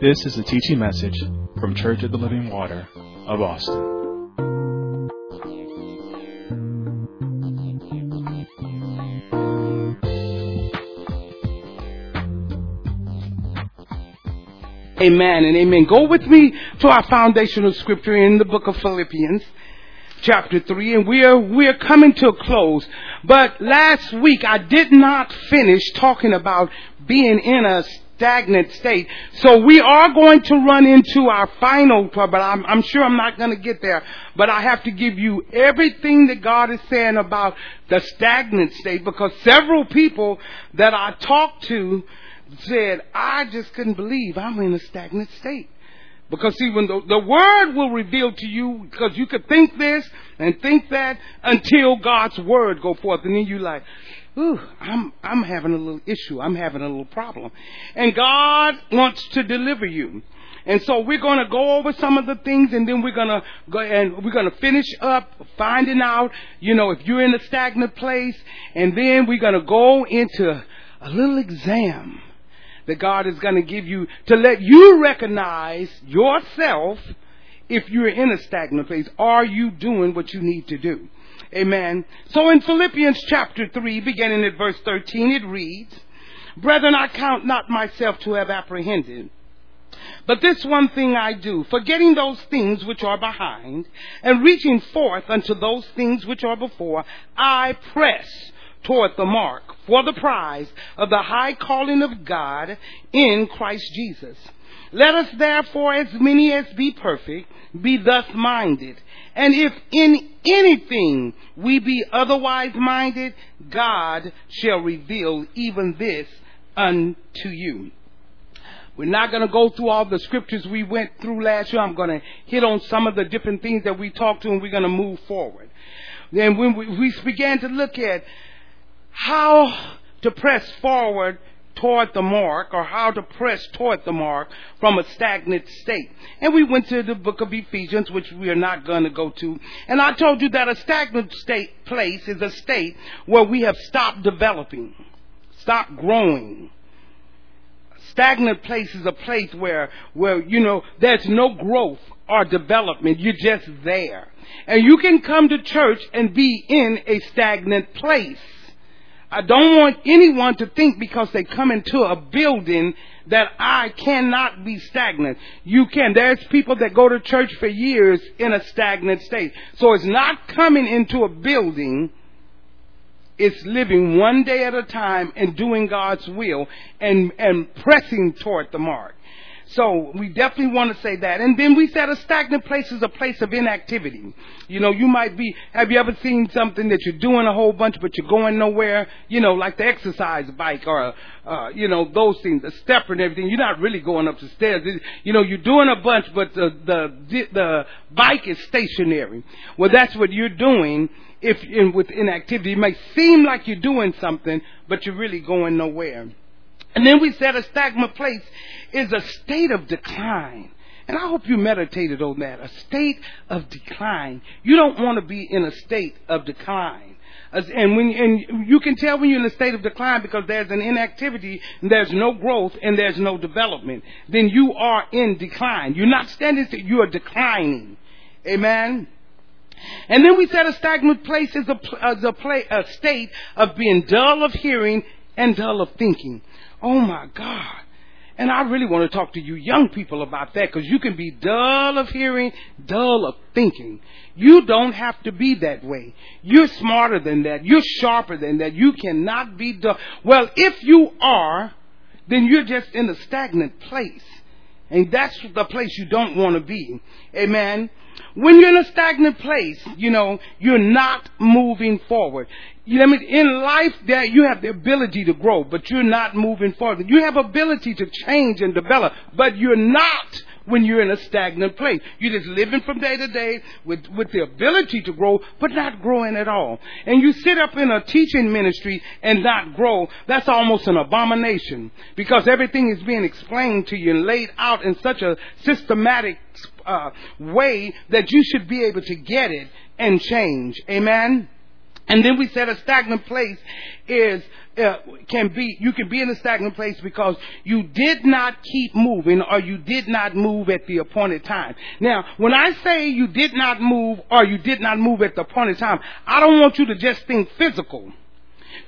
This is a teaching message from Church of the Living Water of Austin. Amen and amen. Go with me to our foundational scripture in the book of Philippians, chapter 3, and we're, we're coming to a close. But last week I did not finish talking about being in a stagnant state. So we are going to run into our final but I'm, I'm sure I'm not going to get there. But I have to give you everything that God is saying about the stagnant state because several people that I talked to said, I just couldn't believe I'm in a stagnant state. Because see, when the, the word will reveal to you, because you could think this and think that until God's word go forth, and then you like, ooh, I'm, I'm having a little issue. I'm having a little problem. And God wants to deliver you. And so we're going to go over some of the things and then we're going to go and we're going to finish up finding out, you know, if you're in a stagnant place and then we're going to go into a little exam that God is going to give you to let you recognize yourself if you're in a stagnant place. Are you doing what you need to do? Amen. So in Philippians chapter 3, beginning at verse 13, it reads, Brethren, I count not myself to have apprehended. But this one thing I do, forgetting those things which are behind, and reaching forth unto those things which are before, I press toward the mark for the prize of the high calling of God in Christ Jesus. Let us therefore, as many as be perfect, be thus minded. And if in anything we be otherwise minded, God shall reveal even this unto you. We're not going to go through all the scriptures we went through last year. I'm going to hit on some of the different things that we talked to and we're going to move forward. Then when we, we began to look at how to press forward toward the mark or how to press toward the mark from a stagnant state. And we went to the book of Ephesians, which we are not going to go to. And I told you that a stagnant state place is a state where we have stopped developing, stopped growing. Stagnant place is a place where, where, you know, there's no growth or development. You're just there. And you can come to church and be in a stagnant place. I don't want anyone to think because they come into a building that I cannot be stagnant. You can. There's people that go to church for years in a stagnant state. So it's not coming into a building. It's living one day at a time and doing God's will and, and pressing toward the mark. So we definitely want to say that. And then we said a stagnant place is a place of inactivity. You know, you might be, have you ever seen something that you're doing a whole bunch but you're going nowhere? You know, like the exercise bike or, uh, you know, those things, the stepper and everything. You're not really going up the stairs. You know, you're doing a bunch but the, the, the bike is stationary. Well, that's what you're doing if in, with inactivity. It may seem like you're doing something, but you're really going nowhere. And then we said a stagnant place is a state of decline. And I hope you meditated on that. A state of decline. You don't want to be in a state of decline. And when and you can tell when you're in a state of decline because there's an inactivity, there's no growth, and there's no development. Then you are in decline. You're not standing still. You are declining. Amen. And then we said a stagnant place is a, is a, play, a state of being dull of hearing and dull of thinking. Oh my God. And I really want to talk to you young people about that because you can be dull of hearing, dull of thinking. You don't have to be that way. You're smarter than that. You're sharper than that. You cannot be dull. Well, if you are, then you're just in a stagnant place. And that's the place you don't want to be. Amen. When you're in a stagnant place, you know, you're not moving forward. You I mean, in life, that you have the ability to grow, but you're not moving forward. You have ability to change and develop, but you're not when you're in a stagnant place. You're just living from day to day with, with the ability to grow, but not growing at all. And you sit up in a teaching ministry and not grow, that's almost an abomination because everything is being explained to you and laid out in such a systematic uh, way that you should be able to get it and change. Amen? And then we said a stagnant place is uh, can be you can be in a stagnant place because you did not keep moving or you did not move at the appointed time. Now, when I say you did not move or you did not move at the appointed time, I don't want you to just think physical.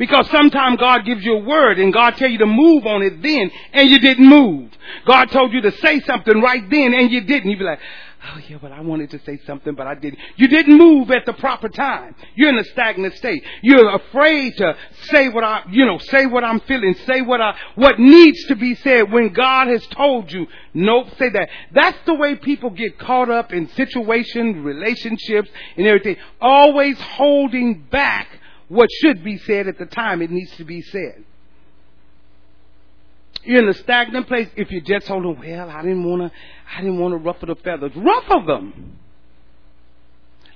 Because sometimes God gives you a word and God tell you to move on it then and you didn't move. God told you to say something right then and you didn't. You'd be like, oh yeah, but I wanted to say something, but I didn't. You didn't move at the proper time. You're in a stagnant state. You're afraid to say what I, you know, say what I'm feeling, say what I, what needs to be said when God has told you. Nope, say that. That's the way people get caught up in situations, relationships, and everything. Always holding back what should be said at the time it needs to be said. You're in a stagnant place if you're just holding, well, I didn't want to, I didn't want to ruffle the feathers. Ruffle them.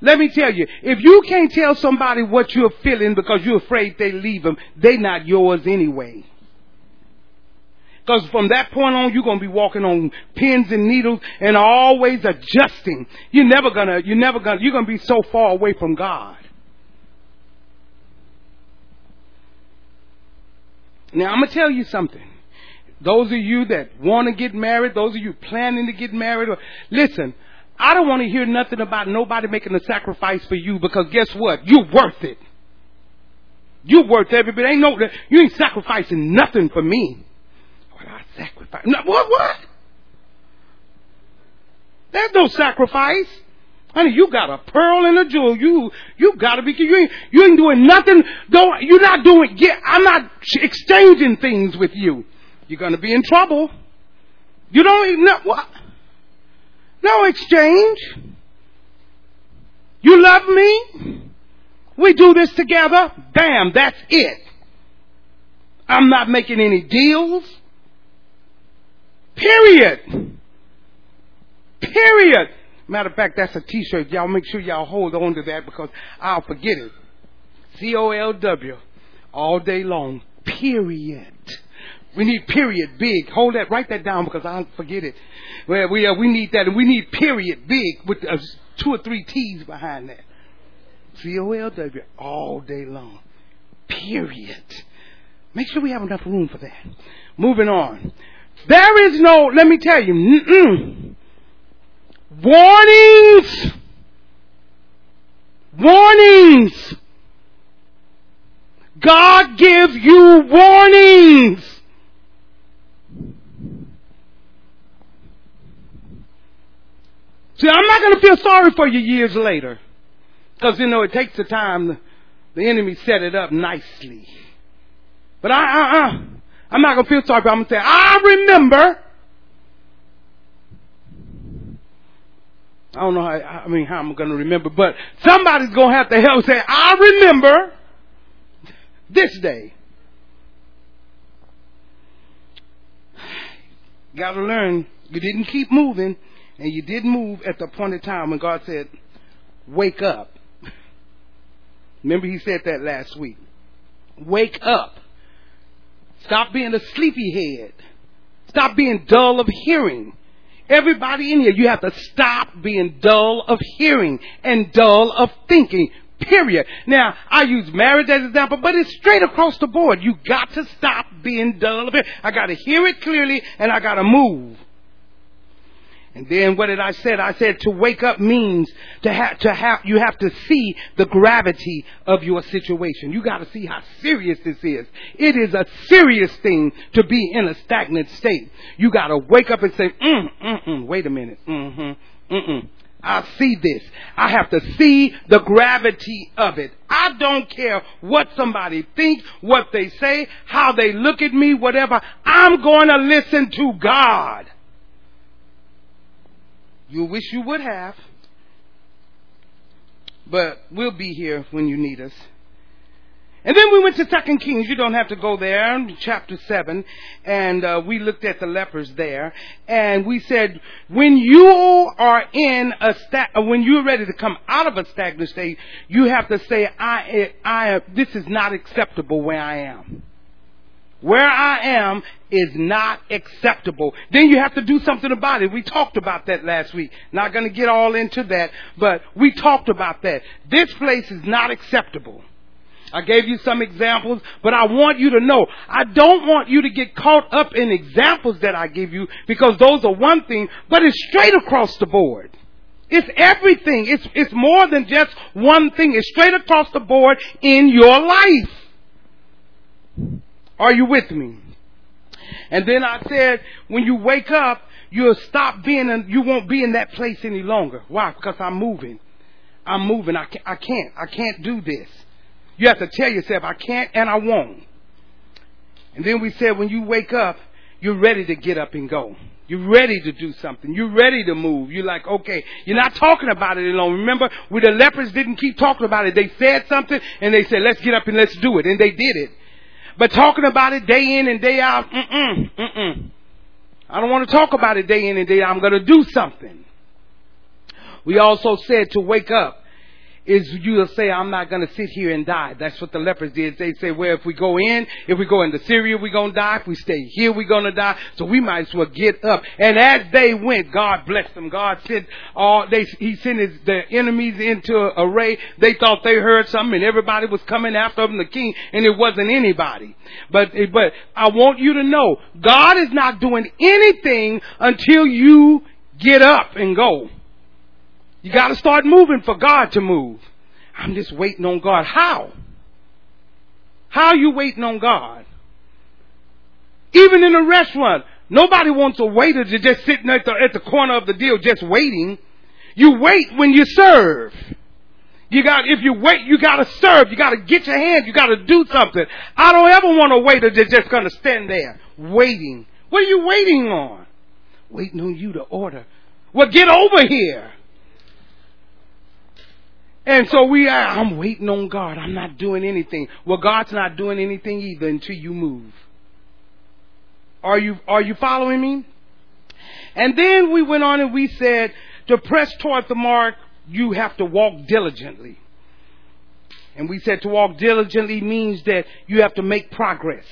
Let me tell you, if you can't tell somebody what you're feeling because you're afraid they leave them, they're not yours anyway. Because from that point on, you're going to be walking on pins and needles and always adjusting. You're never gonna, you're never gonna, you're gonna be so far away from God. Now I'm gonna tell you something. Those of you that want to get married, those of you planning to get married, or, listen, I don't want to hear nothing about nobody making a sacrifice for you because guess what? You're worth it. You're worth every bit. Ain't no, you ain't sacrificing nothing for me. What I sacrifice. No, what, what? There's no sacrifice. Honey, you got a pearl and a jewel. You, you gotta be, you ain't, you ain't doing nothing. Don't, you're not doing, yeah, I'm not exchanging things with you. You're gonna be in trouble. You don't even know, what? No exchange. You love me? We do this together. Bam, that's it. I'm not making any deals. Period. Period. Matter of fact, that's a t-shirt. Y'all make sure y'all hold on to that because I'll forget it. C-O-L-W. All day long. Period. We need period big. Hold that, write that down because I'll forget it. Well, we, uh, we need that and we need period big with uh, two or three T's behind that. C-O-L-W. All day long. Period. Make sure we have enough room for that. Moving on. There is no, let me tell you. Warnings! Warnings! God gives you warnings! See, I'm not going to feel sorry for you years later. Because, you know, it takes the time the enemy set it up nicely. But I, uh, uh, I'm not going to feel sorry, but I'm going to say, I remember I don't know how, I mean, how I'm going to remember, but somebody's going to have to help say, I remember this day. Got to learn you didn't keep moving and you did move at the appointed time when God said, wake up. Remember he said that last week. Wake up. Stop being a sleepyhead. Stop being dull of hearing. Everybody in here, you have to stop being dull of hearing and dull of thinking. Period. Now, I use marriage as an example, but it's straight across the board. You got to stop being dull of it. I got to hear it clearly and I got to move. And then what did I say? I said to wake up means to have, to have, you have to see the gravity of your situation. You gotta see how serious this is. It is a serious thing to be in a stagnant state. You gotta wake up and say, mm, mm, mm, wait a minute, mm-hmm, mm-mm. I see this. I have to see the gravity of it. I don't care what somebody thinks, what they say, how they look at me, whatever. I'm going to listen to God. You wish you would have. But we'll be here when you need us. And then we went to Second Kings. You don't have to go there, chapter seven, and uh, we looked at the lepers there, and we said when you are in a sta- when you're ready to come out of a stagnant state, you have to say, "I, I, this is not acceptable where I am." Where I am is not acceptable. Then you have to do something about it. We talked about that last week. Not going to get all into that, but we talked about that. This place is not acceptable. I gave you some examples, but I want you to know, I don't want you to get caught up in examples that I give you because those are one thing, but it's straight across the board. It's everything. It's, it's more than just one thing. It's straight across the board in your life. Are you with me? And then I said, when you wake up, you'll stop being, in, you won't be in that place any longer. Why? Because I'm moving. I'm moving. I can't, I can't, I can't do this. You have to tell yourself, I can't and I won't. And then we said, when you wake up, you're ready to get up and go. You're ready to do something. You're ready to move. You're like, okay, you're not talking about it alone. Remember, when the lepers didn't keep talking about it. They said something and they said, let's get up and let's do it. And they did it. But talking about it day in and day out, mm-mm, mm-mm. I don't want to talk about it day in and day out. I'm going to do something. We also said to wake up is you'll say, I'm not going to sit here and die. That's what the lepers did. They say, well, if we go in, if we go into Syria, we're going to die. If we stay here, we're going to die. So we might as well get up. And as they went, God blessed them. God sent all, they, he sent his, the enemies into array. They thought they heard something and everybody was coming after them, the king, and it wasn't anybody. But, but I want you to know, God is not doing anything until you get up and go. You got to start moving for God to move. I'm just waiting on God. How? How are you waiting on God? Even in a restaurant, nobody wants a waiter to just sitting at the, at the corner of the deal just waiting. You wait when you serve. You got, if you wait, you gotta serve. You gotta get your hands. You gotta do something. I don't ever want a waiter that's just gonna stand there waiting. What are you waiting on? Waiting on you to order. Well, get over here. And so we are, I'm waiting on God. I'm not doing anything. Well, God's not doing anything either until you move. Are you, are you following me? And then we went on and we said, to press toward the mark, you have to walk diligently. And we said to walk diligently means that you have to make progress.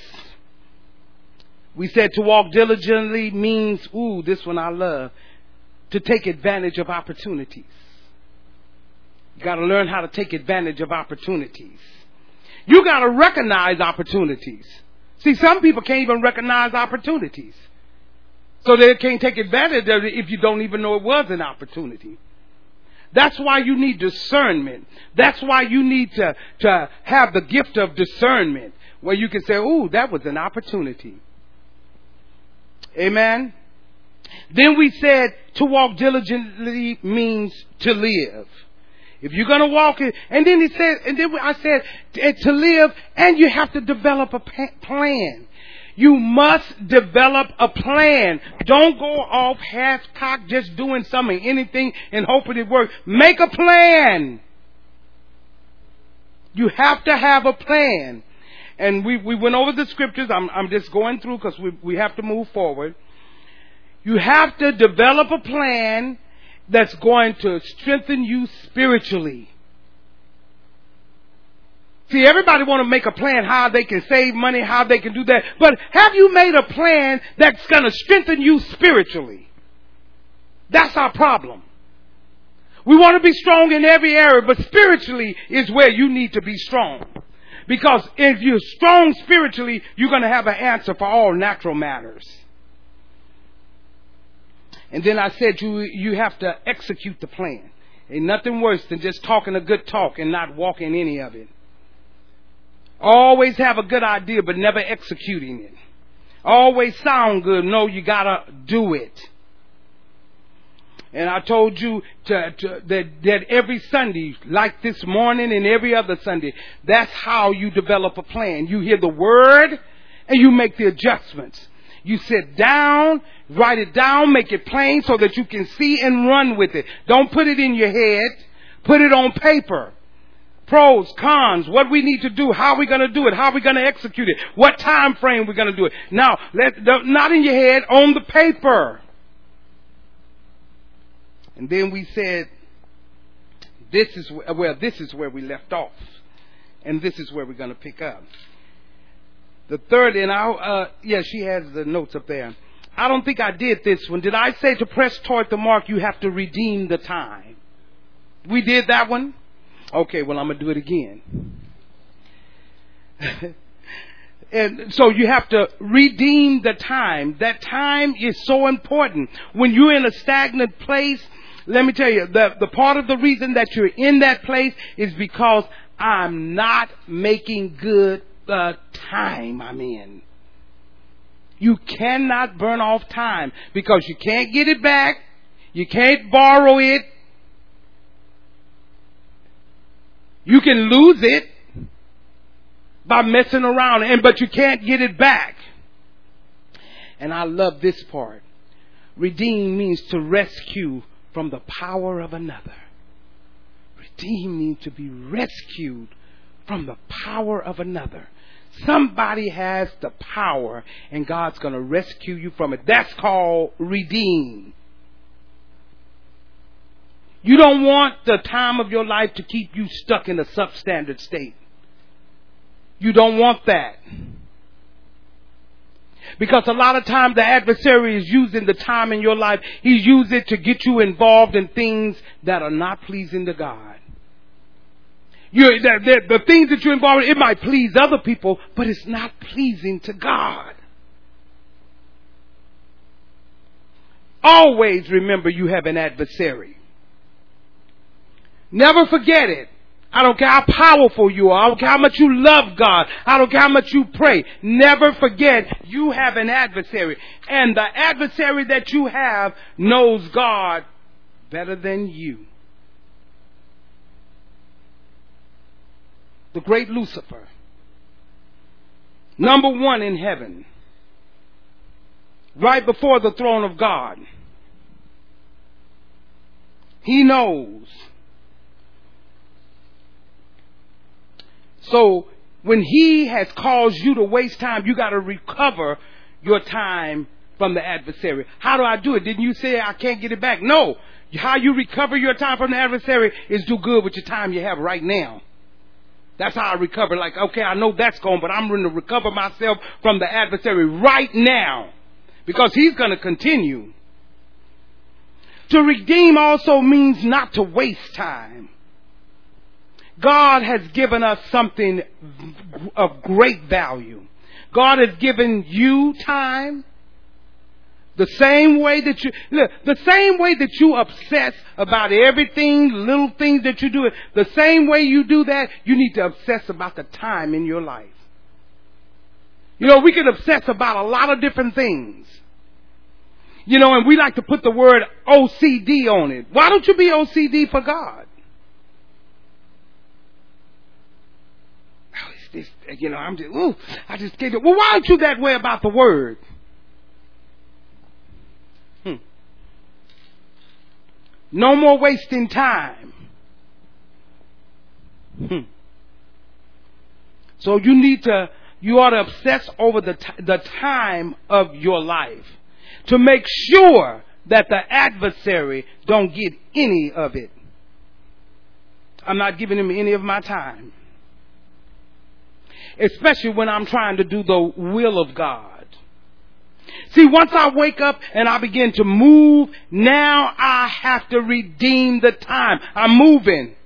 We said to walk diligently means, ooh, this one I love, to take advantage of opportunities. You got to learn how to take advantage of opportunities. You got to recognize opportunities. See, some people can't even recognize opportunities. So they can't take advantage of it if you don't even know it was an opportunity. That's why you need discernment. That's why you need to, to have the gift of discernment where you can say, ooh, that was an opportunity. Amen. Then we said to walk diligently means to live. If you're gonna walk it, and then he said, and then I said, eh, to live, and you have to develop a plan. You must develop a plan. Don't go off half cocked just doing something, anything, and hoping it works. Make a plan. You have to have a plan. And we, we went over the scriptures. I'm, I'm just going through because we, we have to move forward. You have to develop a plan that's going to strengthen you spiritually. See, everybody want to make a plan how they can save money, how they can do that. But have you made a plan that's going to strengthen you spiritually? That's our problem. We want to be strong in every area, but spiritually is where you need to be strong. Because if you're strong spiritually, you're going to have an answer for all natural matters. And then I said you, you have to execute the plan. Ain't nothing worse than just talking a good talk and not walking any of it. Always have a good idea, but never executing it. Always sound good. No, you gotta do it. And I told you to, to, that, that every Sunday, like this morning and every other Sunday, that's how you develop a plan. You hear the word and you make the adjustments. You sit down, write it down, make it plain so that you can see and run with it. Don't put it in your head. Put it on paper. Pros, cons, what we need to do, how we going to do it, how we going to execute it, what time frame we're going to do it. Now, let, not in your head, on the paper. And then we said, this is, well, this is where we left off. And this is where we're going to pick up. The third, and I, uh, yeah, she has the notes up there. I don't think I did this one. Did I say to press toward the mark, you have to redeem the time? We did that one? Okay, well, I'm going to do it again. and so you have to redeem the time. That time is so important. When you're in a stagnant place, let me tell you, the, the part of the reason that you're in that place is because I'm not making good the time I'm in. You cannot burn off time because you can't get it back. You can't borrow it. You can lose it by messing around and but you can't get it back. And I love this part. Redeem means to rescue from the power of another. Redeem means to be rescued from the power of another. Somebody has the power and God's going to rescue you from it. That's called redeem. You don't want the time of your life to keep you stuck in a substandard state. You don't want that. Because a lot of times the adversary is using the time in your life, he's using it to get you involved in things that are not pleasing to God. You, the, the, the things that you're involved in, it might please other people, but it's not pleasing to God. Always remember you have an adversary. Never forget it. I don't care how powerful you are. I don't care how much you love God. I don't care how much you pray. Never forget you have an adversary. And the adversary that you have knows God better than you. The great Lucifer. Number one in heaven. Right before the throne of God. He knows So when he has caused you to waste time, you got to recover your time from the adversary. How do I do it? Didn't you say I can't get it back? No. How you recover your time from the adversary is do good with your time you have right now. That's how I recover. Like, okay, I know that's gone, but I'm going to recover myself from the adversary right now. Because he's going to continue. To redeem also means not to waste time. God has given us something of great value. God has given you time. The same way that you, look, the same way that you obsess about everything, little things that you do, the same way you do that, you need to obsess about the time in your life. You know, we can obsess about a lot of different things. You know, and we like to put the word OCD on it. Why don't you be OCD for God? this, you know, I'm just, ooh, I just get it. Well, why aren't you that way about the word? No more wasting time. Hmm. So you need to, you ought to obsess over the, t- the time of your life to make sure that the adversary don't get any of it. I'm not giving him any of my time especially when I'm trying to do the will of God. See, once I wake up and I begin to move, now I have to redeem the time. I'm moving.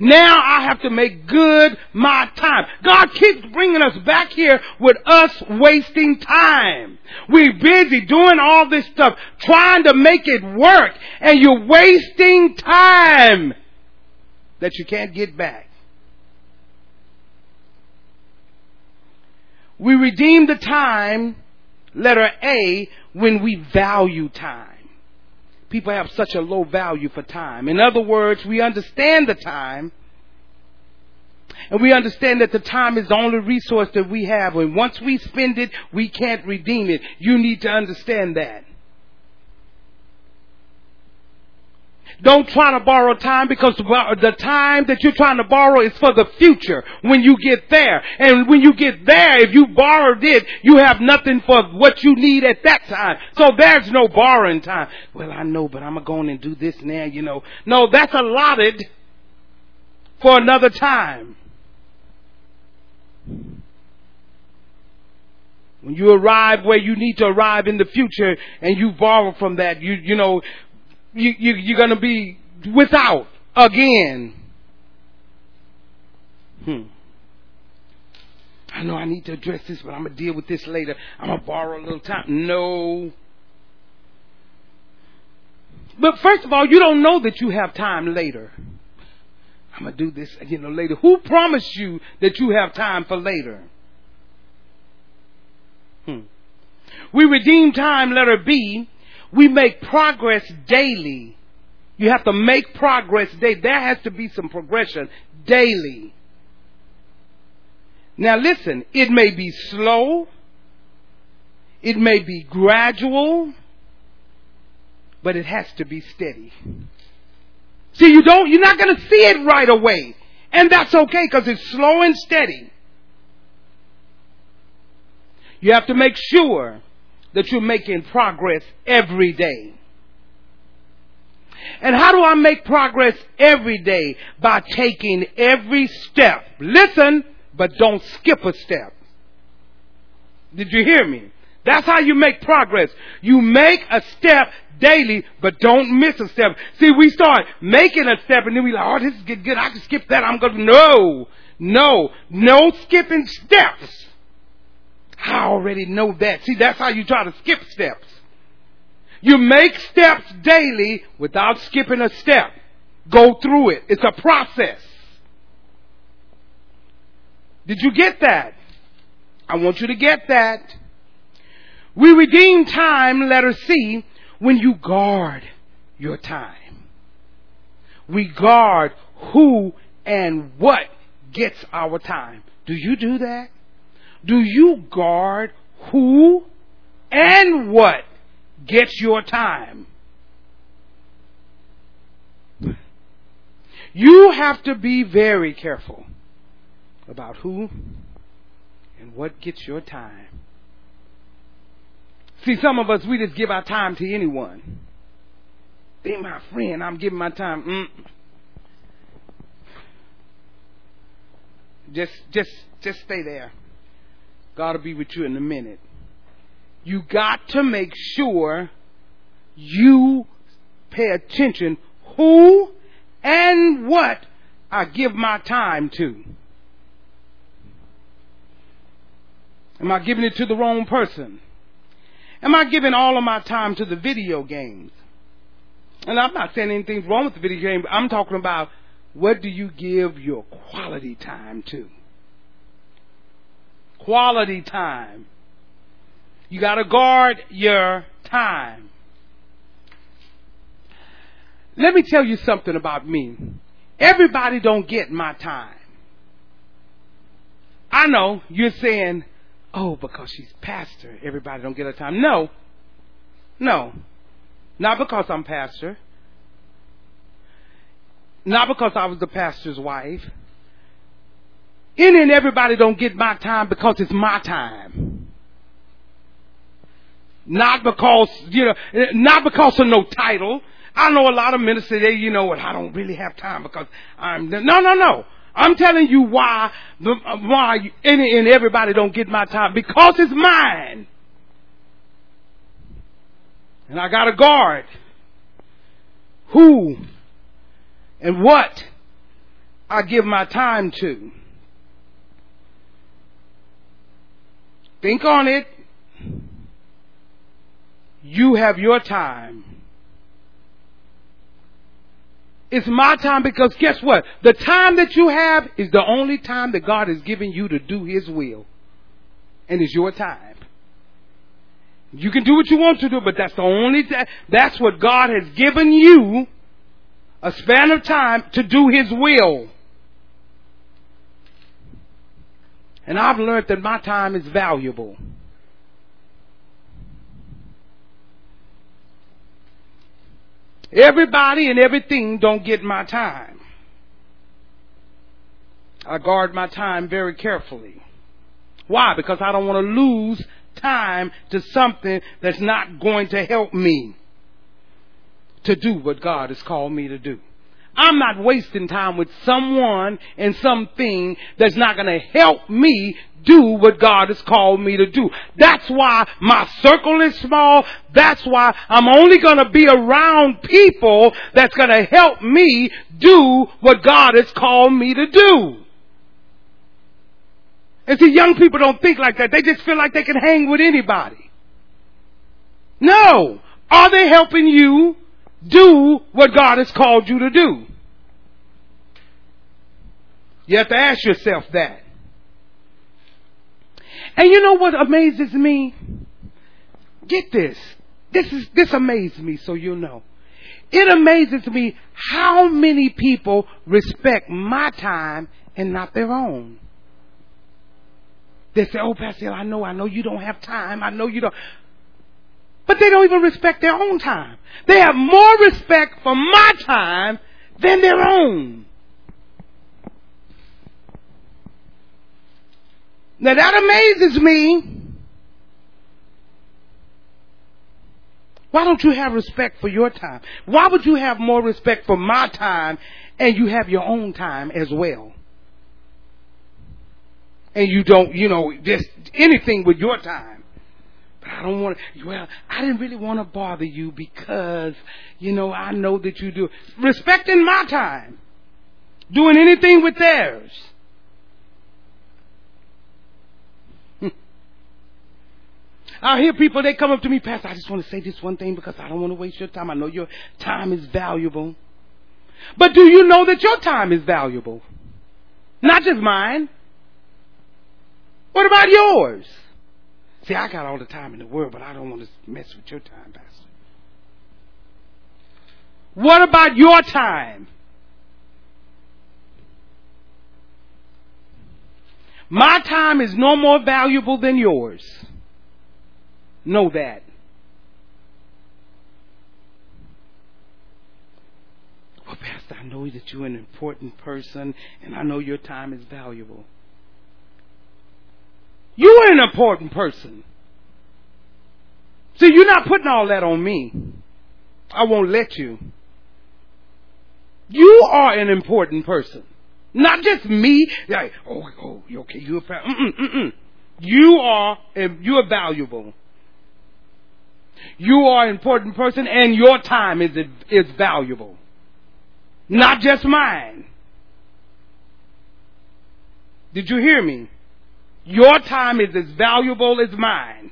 Now I have to make good my time. God keeps bringing us back here with us wasting time. We're busy doing all this stuff, trying to make it work, and you're wasting time that you can't get back. We redeem the time, letter A, when we value time. People have such a low value for time. In other words, we understand the time, and we understand that the time is the only resource that we have. And once we spend it, we can't redeem it. You need to understand that. Don't try to borrow time because the time that you're trying to borrow is for the future when you get there. And when you get there, if you borrowed it, you have nothing for what you need at that time. So there's no borrowing time. Well, I know, but I'm going to do this now, you know. No, that's allotted for another time. When you arrive where you need to arrive in the future and you borrow from that, you, you know, you, you, you're going to be without again. Hmm. I know I need to address this, but I'm going to deal with this later. I'm going to borrow a little time. No. But first of all, you don't know that you have time later. I'm going to do this, you know, later. Who promised you that you have time for later? Hmm. We redeem time, let letter B. We make progress daily. You have to make progress daily. There has to be some progression daily. Now listen, it may be slow, it may be gradual, but it has to be steady. See, you don't, you're not going to see it right away. And that's okay because it's slow and steady. You have to make sure that you're making progress every day. And how do I make progress every day? By taking every step. Listen, but don't skip a step. Did you hear me? That's how you make progress. You make a step daily, but don't miss a step. See, we start making a step and then we like, oh, this is good, good. I can skip that. I'm going to, no, no, no skipping steps. I already know that. See, that's how you try to skip steps. You make steps daily without skipping a step. Go through it. It's a process. Did you get that? I want you to get that. We redeem time, letter C, when you guard your time. We guard who and what gets our time. Do you do that? Do you guard who and what gets your time? You have to be very careful about who and what gets your time. See, some of us, we just give our time to anyone. Be my friend, I'm giving my time. Mm. Just, just, just stay there. God will be with you in a minute. You got to make sure you pay attention who and what I give my time to. Am I giving it to the wrong person? Am I giving all of my time to the video games? And I'm not saying anything's wrong with the video game, I'm talking about what do you give your quality time to? Quality time. You gotta guard your time. Let me tell you something about me. Everybody don't get my time. I know you're saying, oh, because she's pastor, everybody don't get her time. No. No. Not because I'm pastor. Not because I was the pastor's wife. Any and everybody don't get my time because it's my time. Not because, you know, not because of no title. I know a lot of ministers, they, you know what, I don't really have time because I'm, no, no, no. I'm telling you why, why any and everybody don't get my time. Because it's mine. And I got to guard who and what I give my time to. Think on it. You have your time. It's my time because guess what? The time that you have is the only time that God has given you to do His will. And it's your time. You can do what you want to do, but that's the only time, that's what God has given you a span of time to do His will. And I've learned that my time is valuable. Everybody and everything don't get my time. I guard my time very carefully. Why? Because I don't want to lose time to something that's not going to help me to do what God has called me to do. I'm not wasting time with someone and something that's not going to help me do what God has called me to do. That's why my circle is small. That's why I'm only going to be around people that's going to help me do what God has called me to do. And see, young people don't think like that. They just feel like they can hang with anybody. No. Are they helping you do what God has called you to do? You have to ask yourself that. And you know what amazes me? Get this. This is, this amazes me so you'll know. It amazes me how many people respect my time and not their own. They say, oh, Pastor, I know, I know you don't have time. I know you don't. But they don't even respect their own time. They have more respect for my time than their own. Now that amazes me. Why don't you have respect for your time? Why would you have more respect for my time and you have your own time as well? And you don't, you know, just anything with your time. I don't want to, well, I didn't really want to bother you because, you know, I know that you do. Respecting my time. Doing anything with theirs. I hear people, they come up to me, Pastor, I just want to say this one thing because I don't want to waste your time. I know your time is valuable. But do you know that your time is valuable? Not just mine. What about yours? See, I got all the time in the world, but I don't want to mess with your time, Pastor. What about your time? My time is no more valuable than yours. Know that. Well, Pastor, I know that you're an important person and I know your time is valuable. You're an important person. See, you're not putting all that on me. I won't let you. You are an important person. Not just me. Like, oh, oh, you okay? You're mm-mm, mm-mm. You are, you are valuable. You are an important person and your time is, is valuable. Not just mine. Did you hear me? Your time is as valuable as mine.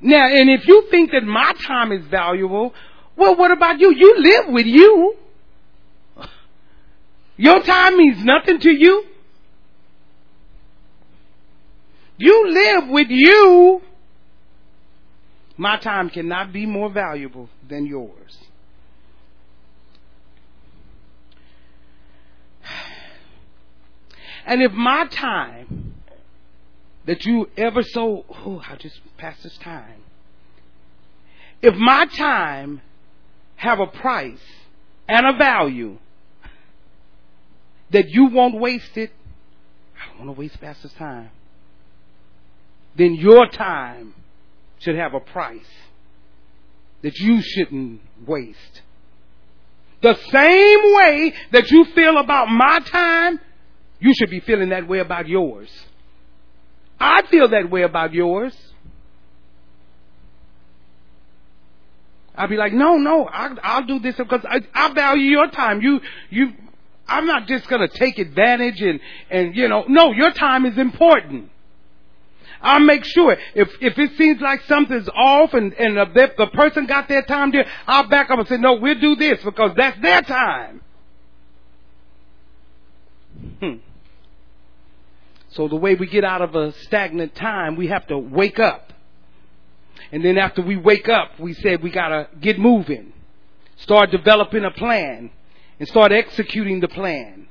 Now, and if you think that my time is valuable, well, what about you? You live with you. Your time means nothing to you. You live with you. My time cannot be more valuable than yours. And if my time that you ever so, oh, I just passed this time. If my time have a price and a value that you won't waste it, I don't want to waste Pastor's time then your time should have a price that you shouldn't waste. The same way that you feel about my time, you should be feeling that way about yours. I feel that way about yours. I'll be like, no, no, I'll, I'll do this because I, I value your time. You, you, I'm not just going to take advantage and, and, you know, no, your time is important. I'll make sure if if it seems like something's off and and the, the person got their time there, I'll back up and say, no, we'll do this because that's their time. Hmm. So the way we get out of a stagnant time, we have to wake up. And then after we wake up, we said we gotta get moving. Start developing a plan and start executing the plan.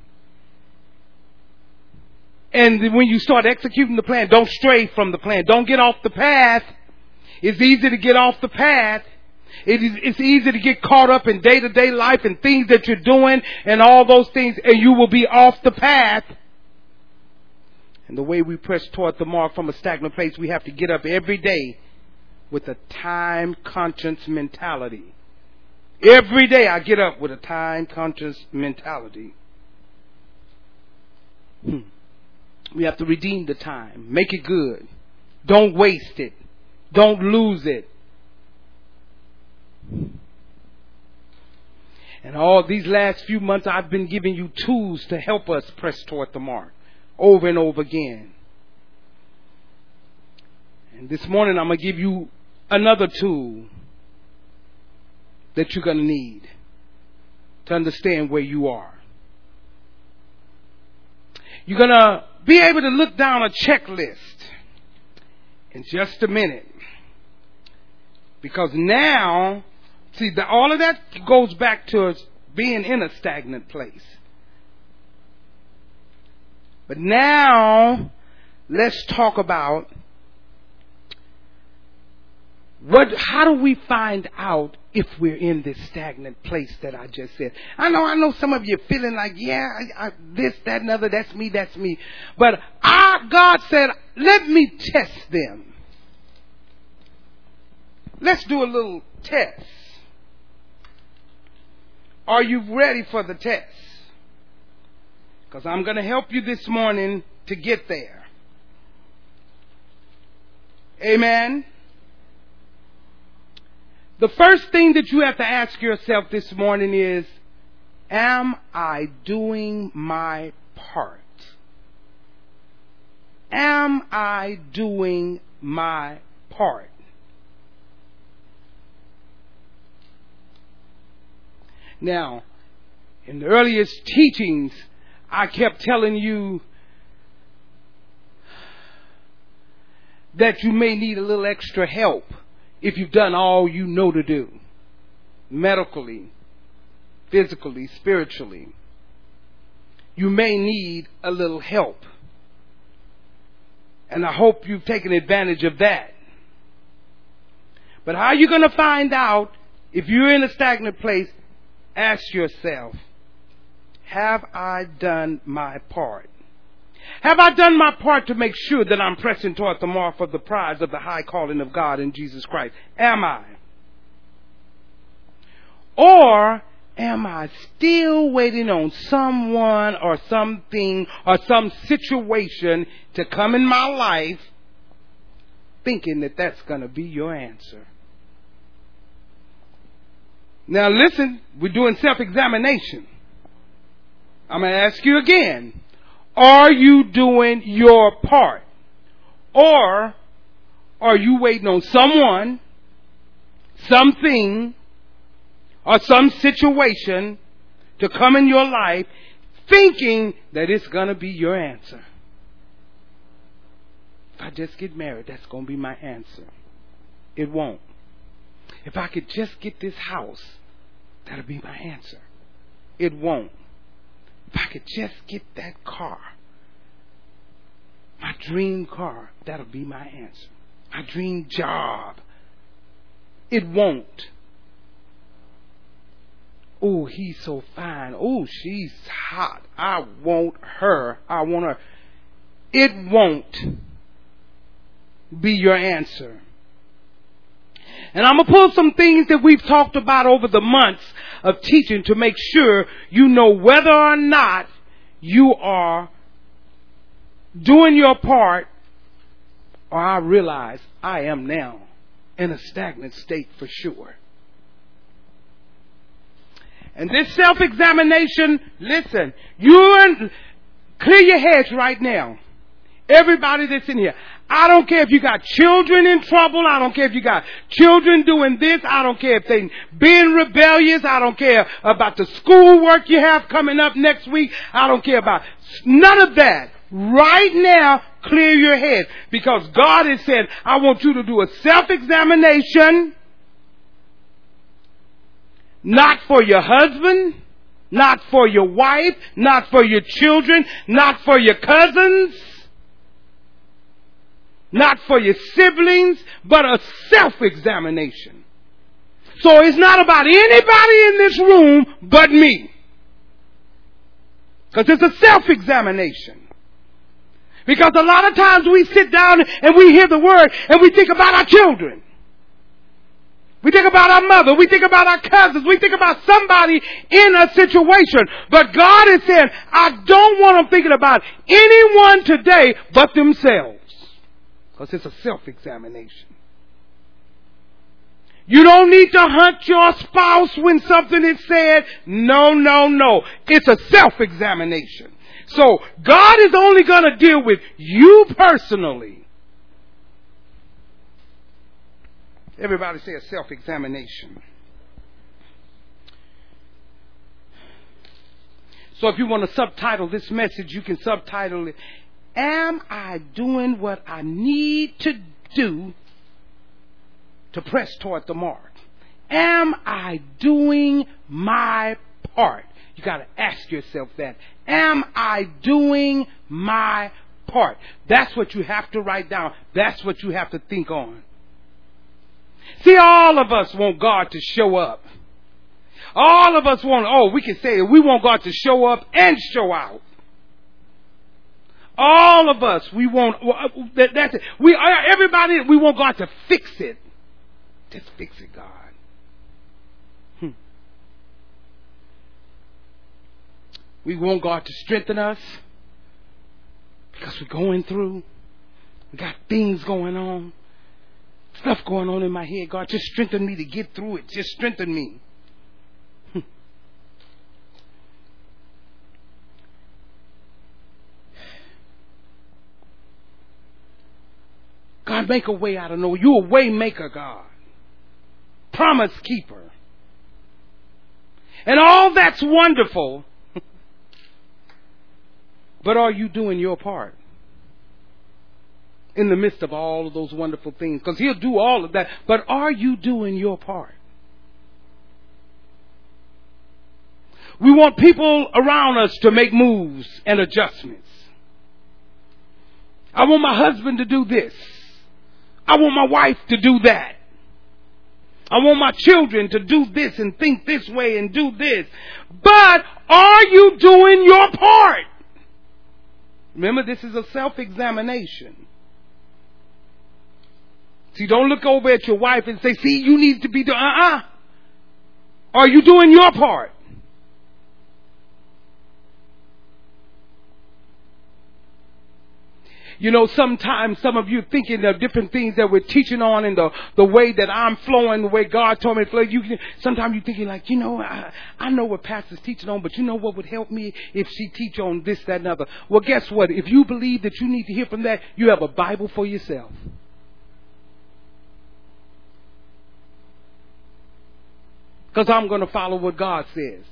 And when you start executing the plan, don't stray from the plan. Don't get off the path. It's easy to get off the path. It is, it's easy to get caught up in day to day life and things that you're doing and all those things and you will be off the path. And the way we press toward the mark from a stagnant place, we have to get up every day with a time conscious mentality. Every day I get up with a time conscious mentality. Hmm. We have to redeem the time. Make it good. Don't waste it. Don't lose it. And all these last few months, I've been giving you tools to help us press toward the mark over and over again. And this morning, I'm going to give you another tool that you're going to need to understand where you are. You're going to be able to look down a checklist in just a minute. Because now, see, the, all of that goes back to us being in a stagnant place. But now, let's talk about what, how do we find out if we're in this stagnant place that I just said? I know, I know some of you feeling like, yeah, I, I, this, that, and other, that's me, that's me. But our God said, let me test them. Let's do a little test. Are you ready for the test? Because I'm going to help you this morning to get there. Amen. The first thing that you have to ask yourself this morning is, am I doing my part? Am I doing my part? Now, in the earliest teachings, I kept telling you that you may need a little extra help if you've done all you know to do medically, physically, spiritually. You may need a little help. And I hope you've taken advantage of that. But how are you going to find out if you're in a stagnant place? Ask yourself, have I done my part? Have I done my part to make sure that I'm pressing toward the mark of the prize of the high calling of God in Jesus Christ? Am I? Or am I still waiting on someone or something or some situation to come in my life thinking that that's going to be your answer? Now listen, we're doing self-examination. I'm going to ask you again. Are you doing your part? Or are you waiting on someone, something, or some situation to come in your life thinking that it's going to be your answer? If I just get married, that's going to be my answer. It won't. If I could just get this house, that'll be my answer. It won't. If I could just get that car, my dream car, that'll be my answer. My dream job. It won't. Oh, he's so fine. Oh, she's hot. I want her. I want her. It won't be your answer. And I'm going to pull some things that we've talked about over the months of teaching to make sure you know whether or not you are doing your part or I realize I am now in a stagnant state for sure. And this self-examination, listen, you clear your heads right now. Everybody that's in here. I don't care if you got children in trouble. I don't care if you got children doing this. I don't care if they being rebellious. I don't care about the schoolwork you have coming up next week. I don't care about none of that. Right now, clear your head because God has said, I want you to do a self-examination, not for your husband, not for your wife, not for your children, not for your cousins, not for your siblings, but a self-examination. So it's not about anybody in this room but me. Because it's a self-examination. Because a lot of times we sit down and we hear the word and we think about our children. We think about our mother. We think about our cousins. We think about somebody in a situation. But God is saying, I don't want them thinking about anyone today but themselves. Because it's a self-examination. You don't need to hunt your spouse when something is said. No, no, no. It's a self-examination. So God is only going to deal with you personally. Everybody say a self-examination. So if you want to subtitle this message, you can subtitle it, Am I doing what I need to do to press toward the mark? Am I doing my part? You got to ask yourself that. Am I doing my part? That's what you have to write down. That's what you have to think on. See, all of us want God to show up. All of us want, oh, we can say it. We want God to show up and show out. All of us, we want, that, that's it. We, everybody, we want God to fix it. Just fix it, God. Hmm. We want God to strengthen us because we're going through. We got things going on. Stuff going on in my head. God, just strengthen me to get through it. Just strengthen me. God, make a way out of no. You're a way maker, God. Promise keeper. And all that's wonderful. but are you doing your part? In the midst of all of those wonderful things. Because He'll do all of that. But are you doing your part? We want people around us to make moves and adjustments. I want my husband to do this. I want my wife to do that. I want my children to do this and think this way and do this. But are you doing your part? Remember, this is a self-examination. See, don't look over at your wife and say, see, you need to be doing, uh-uh. Are you doing your part? You know, sometimes some of you thinking of different things that we're teaching on and the, the way that I'm flowing, the way God told me to flow. You can, sometimes you're thinking like, you know, I, I know what pastor's teaching on, but you know what would help me if she teach on this, that, and other. Well, guess what? If you believe that you need to hear from that, you have a Bible for yourself. Because I'm going to follow what God says.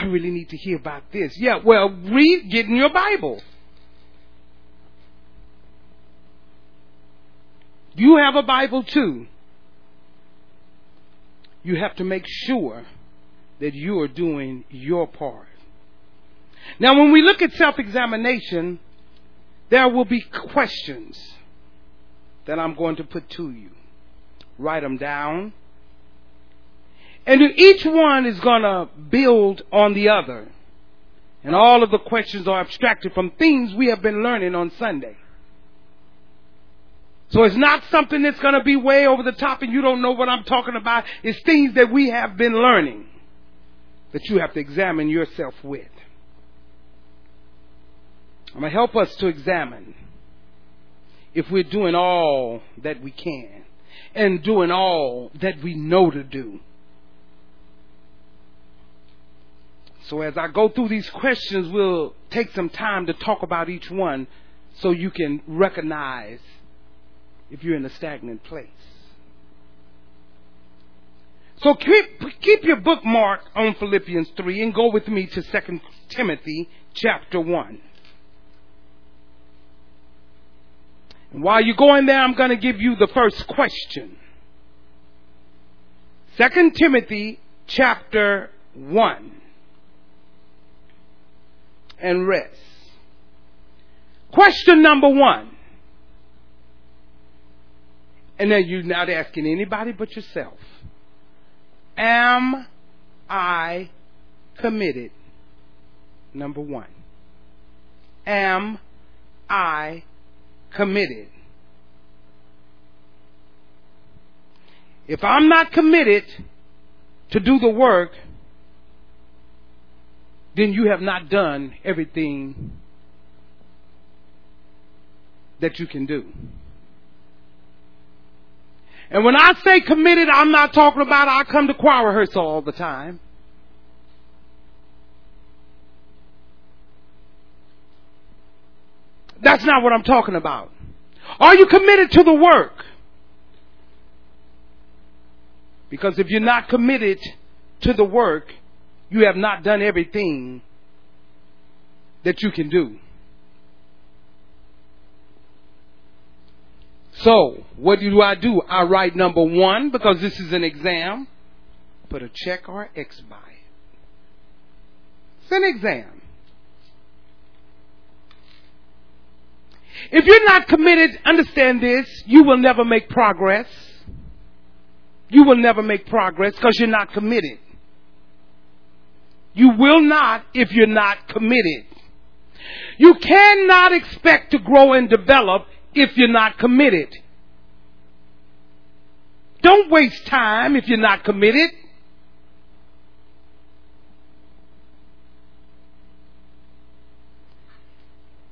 I really need to hear about this. Yeah, well, read, get in your Bible. You have a Bible too. You have to make sure that you are doing your part. Now, when we look at self examination, there will be questions that I'm going to put to you. Write them down. And each one is going to build on the other. And all of the questions are abstracted from things we have been learning on Sunday. So it's not something that's going to be way over the top and you don't know what I'm talking about. It's things that we have been learning that you have to examine yourself with. I'm going to help us to examine if we're doing all that we can and doing all that we know to do. So as I go through these questions, we'll take some time to talk about each one so you can recognize if you're in a stagnant place. So keep, keep your bookmark on Philippians 3 and go with me to 2 Timothy chapter 1. And while you're going there, I'm going to give you the first question. 2 Timothy chapter 1. And rest. Question number one. And now you're not asking anybody but yourself. Am I committed? Number one. Am I committed? If I'm not committed to do the work, then you have not done everything that you can do. And when I say committed, I'm not talking about I come to choir rehearsal all the time. That's not what I'm talking about. Are you committed to the work? Because if you're not committed to the work, you have not done everything that you can do. So, what do I do? I write number one because this is an exam. Put a check or X by it. It's an exam. If you're not committed, understand this, you will never make progress. You will never make progress because you're not committed. You will not if you're not committed. You cannot expect to grow and develop if you're not committed. Don't waste time if you're not committed.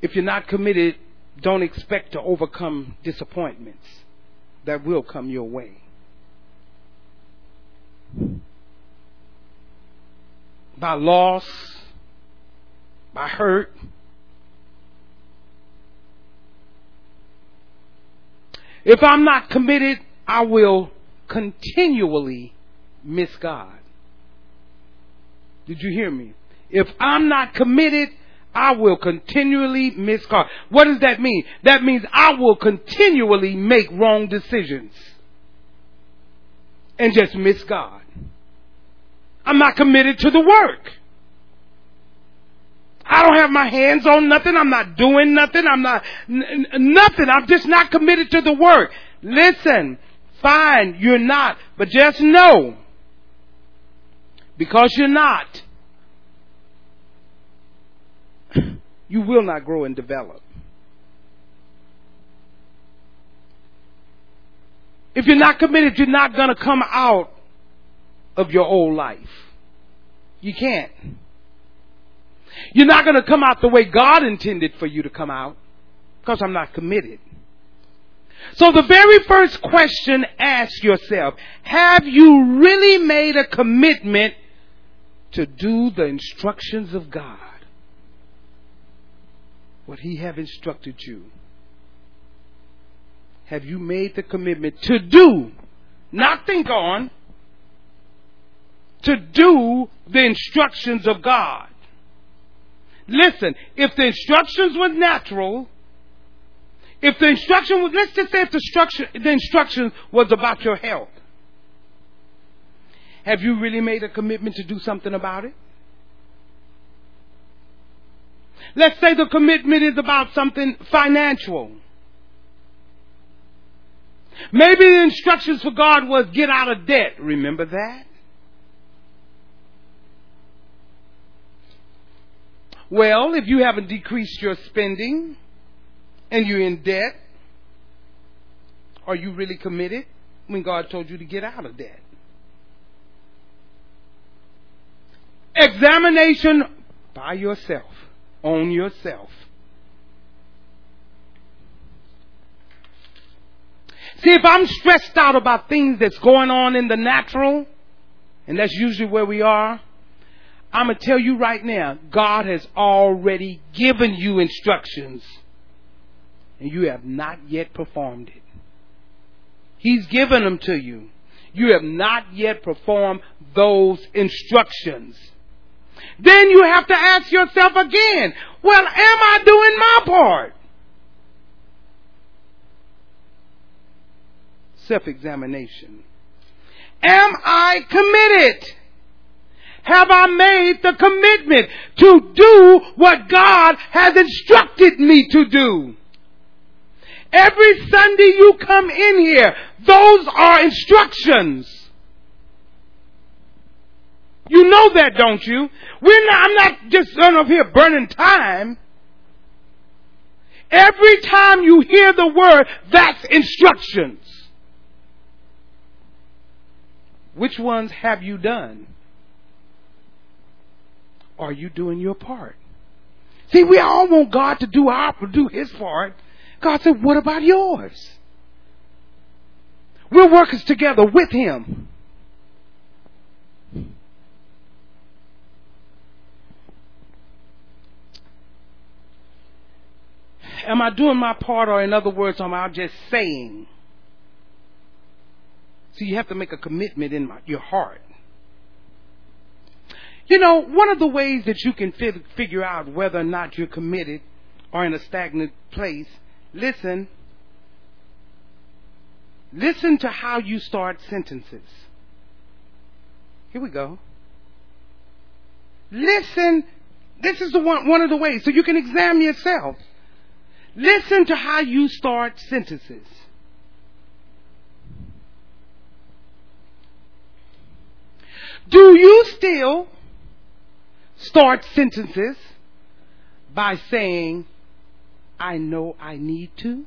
If you're not committed, don't expect to overcome disappointments that will come your way. By loss, by hurt, If I'm not committed, I will continually miss God. Did you hear me? If I'm not committed, I will continually miss God. What does that mean? That means I will continually make wrong decisions and just miss God. I'm not committed to the work. I don't have my hands on nothing. I'm not doing nothing. I'm not, n- nothing. I'm just not committed to the work. Listen, fine, you're not, but just know, because you're not, you will not grow and develop. If you're not committed, you're not going to come out of your old life. You can't. You're not going to come out the way God intended for you to come out because I'm not committed. So the very first question ask yourself, have you really made a commitment to do the instructions of God? What he have instructed you. Have you made the commitment to do, not think on, to do the instructions of God? Listen, if the instructions were natural, if the instruction was, let's just say if the instruction, the instruction was about your health, have you really made a commitment to do something about it? Let's say the commitment is about something financial. Maybe the instructions for God was get out of debt. Remember that? Well, if you haven't decreased your spending and you're in debt, are you really committed when God told you to get out of debt? Examination by yourself, on yourself. See, if I'm stressed out about things that's going on in the natural, and that's usually where we are, I'm going to tell you right now, God has already given you instructions and you have not yet performed it. He's given them to you. You have not yet performed those instructions. Then you have to ask yourself again, well, am I doing my part? Self-examination. Am I committed? Have I made the commitment to do what God has instructed me to do? Every Sunday you come in here, those are instructions. You know that, don't you? We're not, I'm not just up here burning time. Every time you hear the word, that's instructions. Which ones have you done? Are you doing your part? See, we all want God to do our do his part. God said, what about yours? We're workers together with Him. Am I doing my part, or in other words, am I just saying? See, you have to make a commitment in my, your heart. You know, one of the ways that you can fi- figure out whether or not you're committed or in a stagnant place, listen. Listen to how you start sentences. Here we go. Listen. This is the one, one of the ways. So you can examine yourself. Listen to how you start sentences. Do you still start sentences by saying, I know I need to?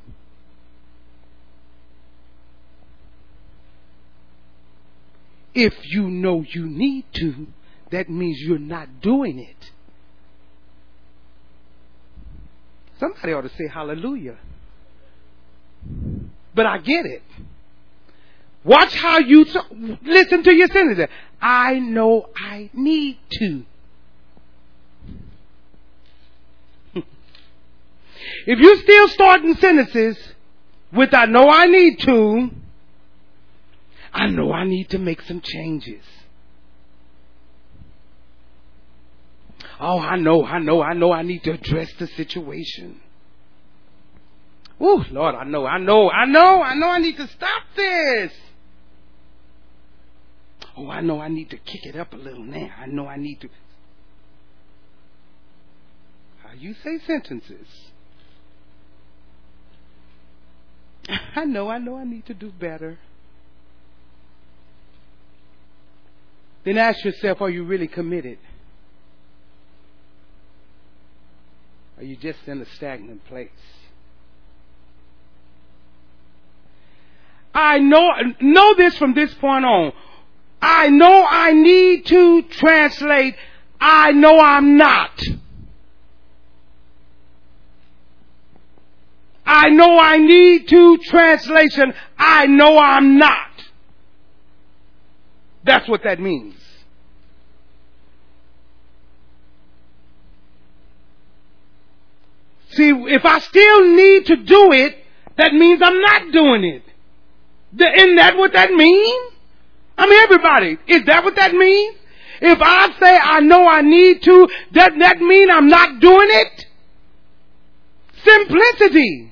If you know you need to, that means you're not doing it. Somebody ought to say hallelujah. But I get it. Watch how you t- listen to your sentences. I know I need to. If you're still starting sentences with I know I need to, I know I need to make some changes. Oh, I know, I know, I know I need to address the situation. Oh, Lord, I know, I know, I know, I know I need to stop this. Oh, I know I need to kick it up a little now. I know I need to. How you say sentences? I know, I know I need to do better. Then ask yourself, are you really committed? Are you just in a stagnant place? I know, know this from this point on. I know I need to translate, I know I'm not. I know I need to translation, I know I'm not. That's what that means. See, if I still need to do it, that means I'm not doing it. Isn't that what that means? I mean, everybody, is that what that means? If I say I know I need to, doesn't that mean I'm not doing it? Simplicity.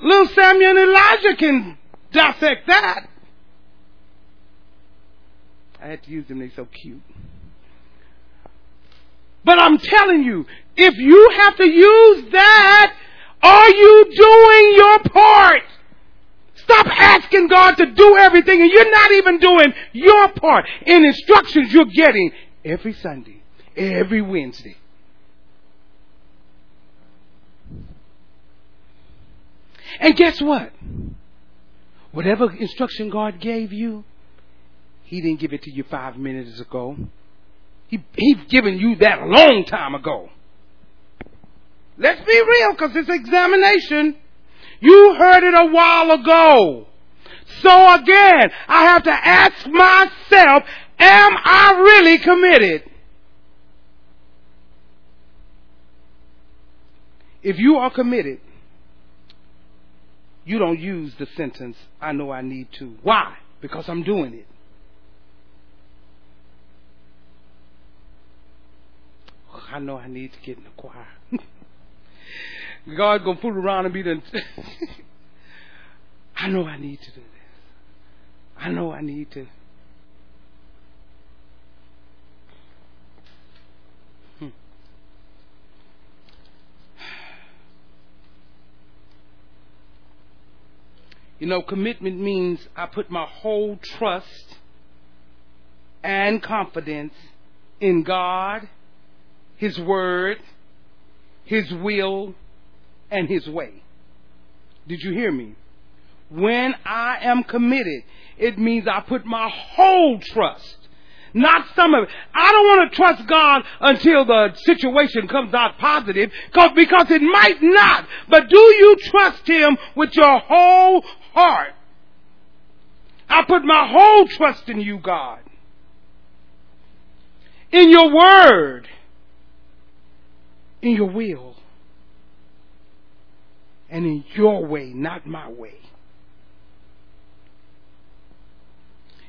Little Samuel and Elijah can dissect that. I had to use them, they're so cute. But I'm telling you, if you have to use that, are you doing your part? Stop asking God to do everything and you're not even doing your part in instructions you're getting every Sunday, every Wednesday. And guess what? Whatever instruction God gave you, He didn't give it to you five minutes ago. He, he's given you that a long time ago. Let's be real because it's examination. You heard it a while ago. So again, I have to ask myself, am I really committed? If you are committed, you don't use the sentence, I know I need to. Why? Because I'm doing it. I know I need to get in the choir. God gonna fool around and be the. I know I need to do this. I know I need to. Hmm. You know, commitment means I put my whole trust and confidence in God, His Word, His will, and His way. Did you hear me? When I am committed, it means I put my whole trust, not some of it. I don't want to trust God until the situation comes out positive because it might not. But do you trust Him with your whole heart? I put my whole trust in you, God. In your word. In your will. And in your way, not my way.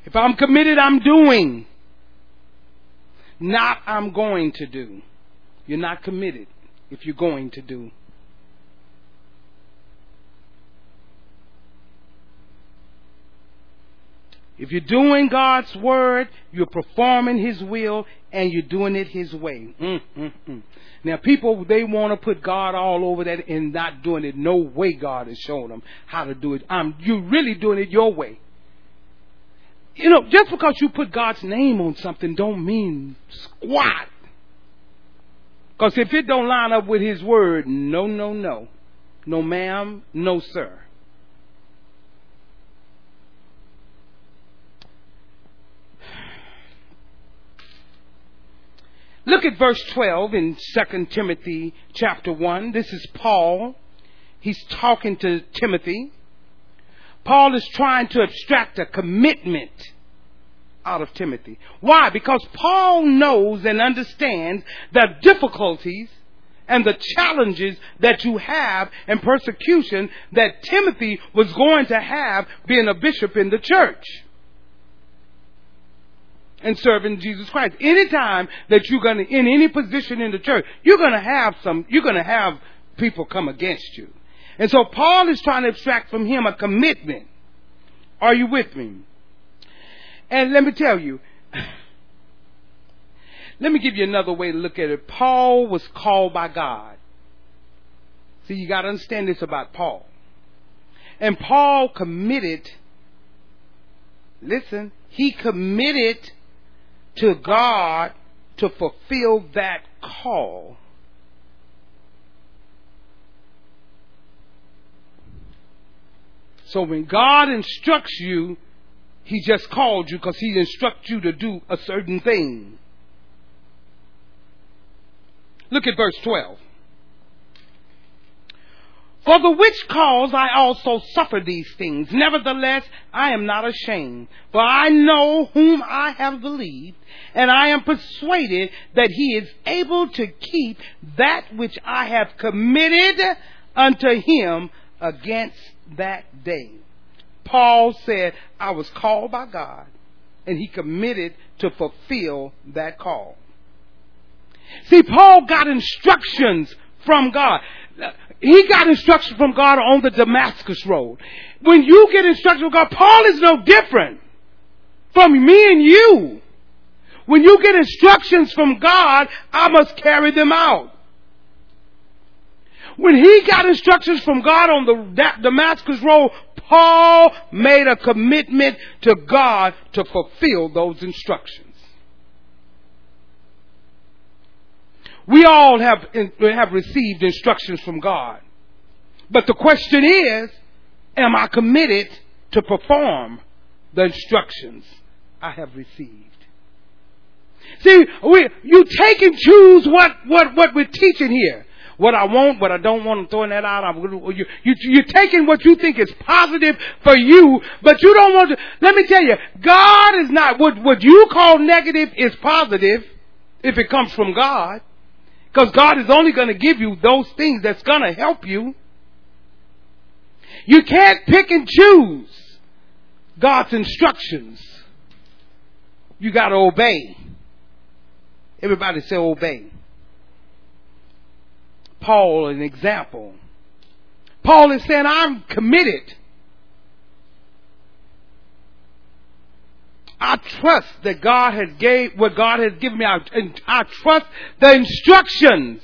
If I'm committed, I'm doing. Not I'm going to do. You're not committed if you're going to do. If you're doing God's word, you're performing His will, and you're doing it His way. Mm, mm, mm. Now, people they want to put God all over that and not doing it no way. God is showing them how to do it. Um, you're really doing it your way. You know, just because you put God's name on something don't mean squat. Because if it don't line up with His word, no, no, no. No, ma'am, no, sir. Look at verse 12 in 2 Timothy chapter 1. This is Paul. He's talking to Timothy. Paul is trying to abstract a commitment out of Timothy. Why? Because Paul knows and understands the difficulties and the challenges that you have and persecution that Timothy was going to have being a bishop in the church and serving Jesus Christ. Anytime that you're to, in any position in the church, you're to have some, you're to have people come against you. And so Paul is trying to extract from him a commitment. Are you with me? And let me tell you, let me give you another way to look at it. Paul was called by God. See, you got to understand this about Paul. And Paul committed, listen, he committed to God to fulfill that call. So when God instructs you, He just called you because He instructs you to do a certain thing. Look at verse 12. For the which cause I also suffer these things. Nevertheless, I am not ashamed. For I know whom I have believed, and I am persuaded that he is able to keep that which I have committed unto him against that day. Paul said, I was called by God, and he committed to fulfill that call. See, Paul got instructions from God. He got instruction from God on the Damascus road. When you get instruction from God, Paul is no different from me and you. When you get instructions from God, I must carry them out. When he got instructions from God on the Damascus road, Paul made a commitment to God to fulfill those instructions. We all have, have received instructions from God. But the question is, am I committed to perform the instructions I have received? See, we, you take and choose what, what, what we're teaching here. What I want, what I don't want, I'm throwing that out. I'm, you, you, you're taking what you think is positive for you, but you don't want to. Let me tell you, God is not, what, what you call negative is positive if it comes from God. Because God is only going to give you those things that's going to help you. You can't pick and choose God's instructions. You got to obey. Everybody say obey. Paul, an example. Paul is saying, I'm committed I trust that God has gave what God has given me. I, I trust the instructions.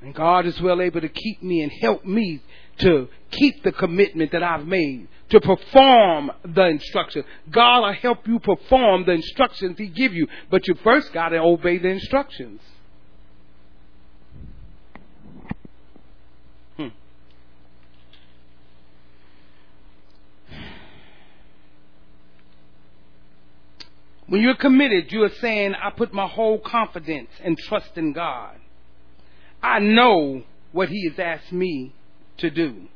And God is well able to keep me and help me to keep the commitment that I've made to perform the instruction. God will help you perform the instructions He give you, but you first got to obey the instructions. When you're committed, you're saying, I put my whole confidence and trust in God. I know what He has asked me to do.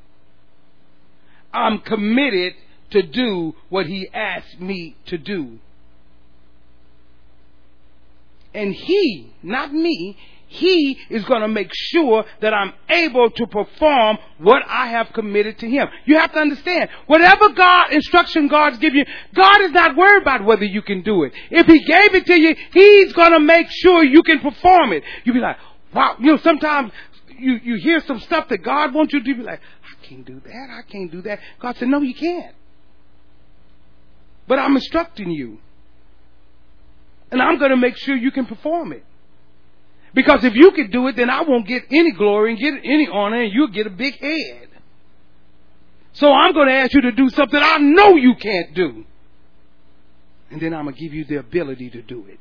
I'm committed to do what He asked me to do. And He, not me, he is going to make sure that I'm able to perform what I have committed to Him. You have to understand, whatever God, instruction God's give you, God is not worried about whether you can do it. If He gave it to you, He's going to make sure you can perform it. You'll be like, wow, you know, sometimes you, you hear some stuff that God wants you to do, be like, I can't do that, I can't do that. God said, no, you can't. But I'm instructing you. And I'm going to make sure you can perform it. Because if you could do it, then I won't get any glory and get any honor and you'll get a big head. So I'm going to ask you to do something I know you can't do. And then I'm going to give you the ability to do it.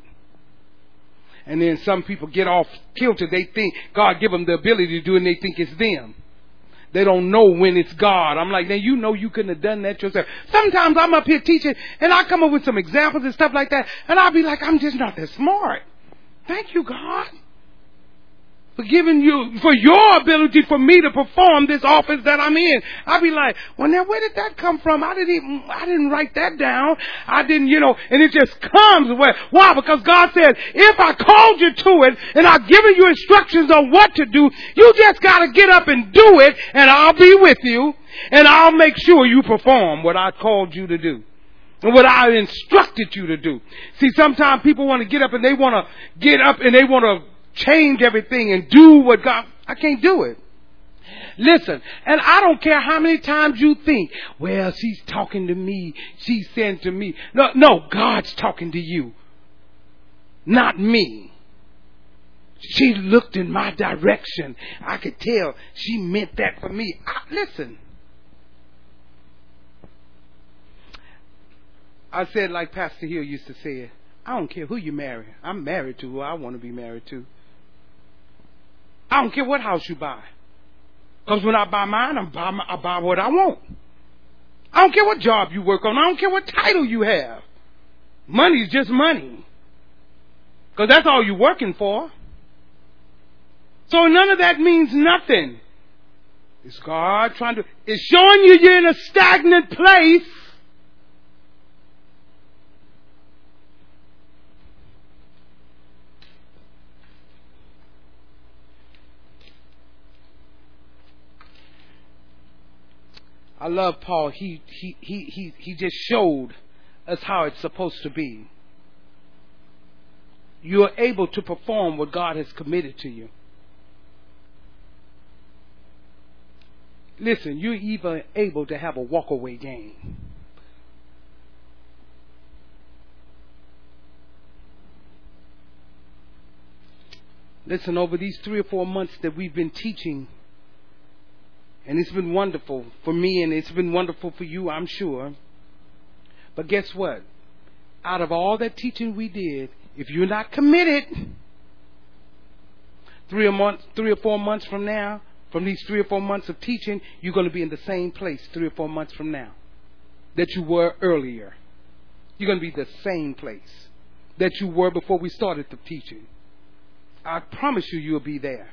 And then some people get off kilter. They think God give them the ability to do it and they think it's them. They don't know when it's God. I'm like, now you know you couldn't have done that yourself. Sometimes I'm up here teaching and I come up with some examples and stuff like that and I'll be like, I'm just not that smart. Thank you, God for giving you, for your ability for me to perform this office that I'm in. I'd be like, well now where did that come from? I didn't even, I didn't write that down. I didn't, you know, and it just comes. Where, why? Because God said, if I called you to it and I've given you instructions on what to do, you just gotta get up and do it and I'll be with you and I'll make sure you perform what I called you to do and what I instructed you to do. See, sometimes people want to get up and they want to get up and they want to change everything and do what God, I can't do it. Listen, and I don't care how many times you think, well, she's talking to me, she's saying to me. No, no, God's talking to you, not me. She looked in my direction. I could tell she meant that for me. I, listen. I said like Pastor Hill used to say, I don't care who you marry. I'm married to who I want to be married to. I don't care what house you buy. Because when I buy mine, I'm buy, I buy what I want. I don't care what job you work on. I don't care what title you have. Money's just money. Because that's all you're working for. So none of that means nothing. Is God trying to, it's showing you you're in a stagnant place I love Paul. He, he, he, he, he just showed us how it's supposed to be. You are able to perform what God has committed to you. Listen, you're even able to have a walkaway game. Listen, over these three or four months that we've been teaching and it's been wonderful for me and it's been wonderful for you, I'm sure. But guess what? Out of all that teaching we did, if you're not committed, three or months, three or four months from now, from these three or four months of teaching, you're going to be in the same place three or four months from now that you were earlier. You're going to be the same place that you were before we started the teaching. I promise you, you'll be there.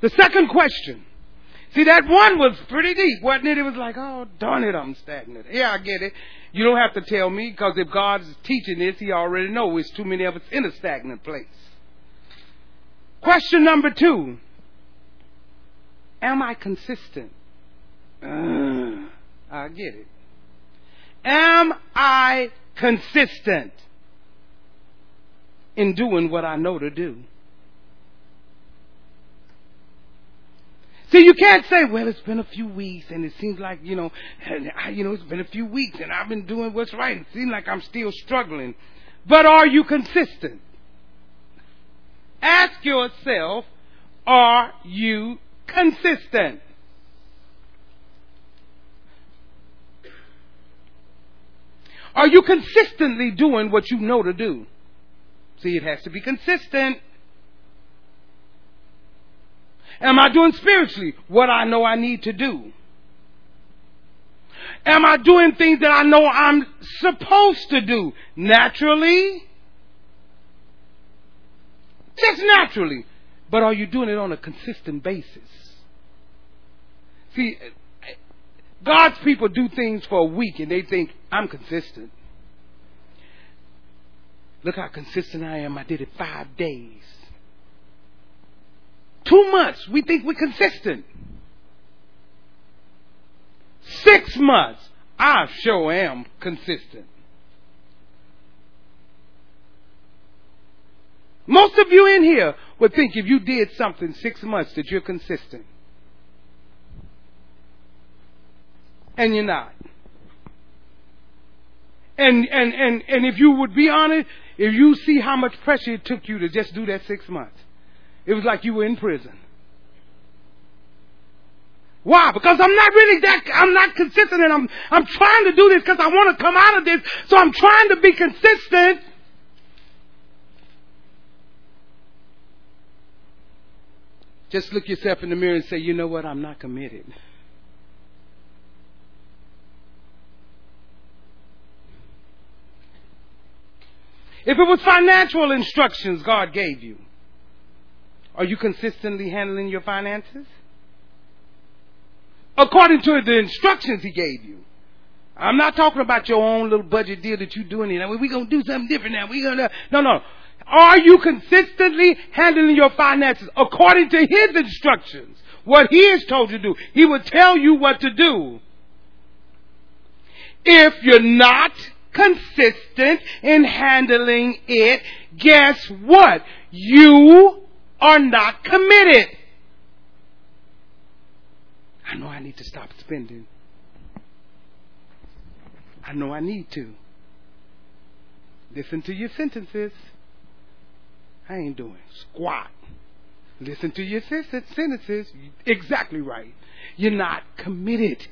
The second question. See, that one was pretty deep, wasn't it? It was like, oh, darn it, I'm stagnant. Yeah, I get it. You don't have to tell me, because if God's teaching this, He already knows it's too many of us in a stagnant place. Question number two. Am I consistent? Uh, I get it. Am I consistent in doing what I know to do? See, you can't say, well, it's been a few weeks and it seems like, you know, you know, it's been a few weeks and I've been doing what's right. It seems like I'm still struggling. But are you consistent? Ask yourself, are you consistent? Are you consistently doing what you know to do? See, it has to be consistent. Am I doing spiritually what I know I need to do? Am I doing things that I know I'm supposed to do? Naturally. Just naturally. But are you doing it on a consistent basis? See, God's people do things for a week and they think, I'm consistent. Look how consistent I am. I did it five days. Two months, we think we're consistent. Six months, I sure am consistent. Most of you in here would think if you did something six months that you're consistent. And you're not. And, and, and, and if you would be honest, if you see how much pressure it took you to just do that six months, it was like you were in prison. Why? Because I'm not really that, I'm not consistent and I'm, I'm trying to do this because I want to come out of this, so I'm trying to be consistent. Just look yourself in the mirror and say, you know what, I'm not committed. If it was financial instructions God gave you, are you consistently handling your finances? According to the instructions He gave you. I'm not talking about your own little budget deal that you're doing. Now we're gonna do something different now. We're gonna no no. Are you consistently handling your finances according to His instructions? What He has told you to do. He will tell you what to do. If you're not consistent in handling it, guess what? You are not committed. I know I need to stop spending. I know I need to. Listen to your sentences. I ain't doing squat. Listen to your sentences. Exactly right. You're not committed.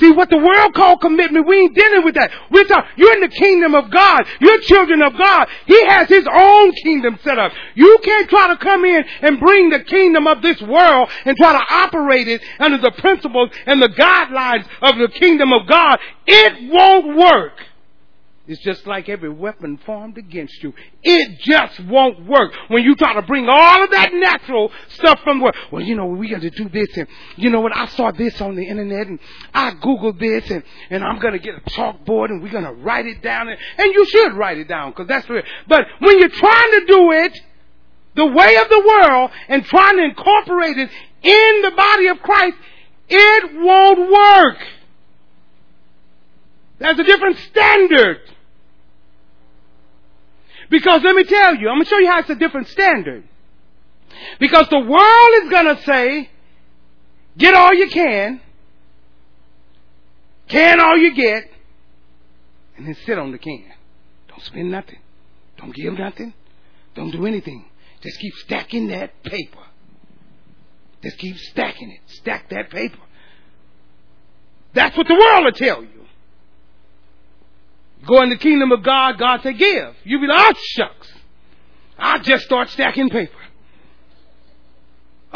See what the world call commitment, we ain't dealing with that. We're talking, you're in the kingdom of God. You're children of God. He has his own kingdom set up. You can't try to come in and bring the kingdom of this world and try to operate it under the principles and the guidelines of the kingdom of God. It won't work. It's just like every weapon formed against you. It just won't work when you try to bring all of that natural stuff from where, well, you know, we got to do this and you know what, I saw this on the internet and I Googled this and, and I'm going to get a chalkboard and we're going to write it down and, and you should write it down because that's real. But when you're trying to do it the way of the world and trying to incorporate it in the body of Christ, it won't work. There's a different standard. Because let me tell you, I'm going to show you how it's a different standard. Because the world is going to say, get all you can, can all you get, and then sit on the can. Don't spend nothing. Don't give nothing. Don't do anything. Just keep stacking that paper. Just keep stacking it. Stack that paper. That's what the world will tell you. Go in the kingdom of God, God say give. You be like, oh shucks. I'll just start stacking paper.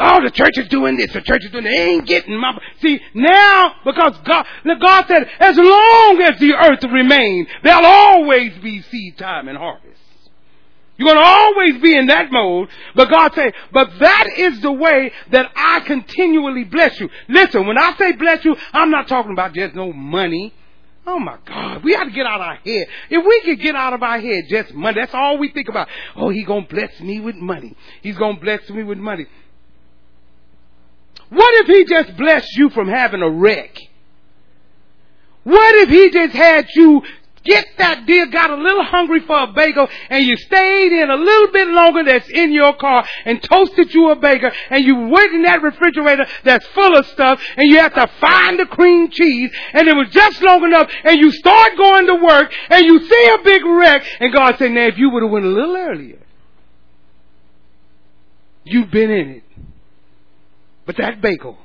Oh, the church is doing this, the church is doing that. They ain't getting my, see, now, because God, God said, as long as the earth remains, there'll always be seed time and harvest. You're going to always be in that mode, but God said, but that is the way that I continually bless you. Listen, when I say bless you, I'm not talking about just no money. Oh my God, we got to get out of our head. If we could get out of our head just money, that's all we think about. Oh, he gonna bless me with money. He's gonna bless me with money. What if he just blessed you from having a wreck? What if he just had you get that deal, got a little hungry for a bagel, and you stayed in a little bit longer that's in your car and toasted you a bagel, and you went in that refrigerator that's full of stuff, and you have to find the cream cheese, and it was just long enough, and you start going to work, and you see a big wreck, and God said, now if you would have went a little earlier, you've been in it. But that bagel,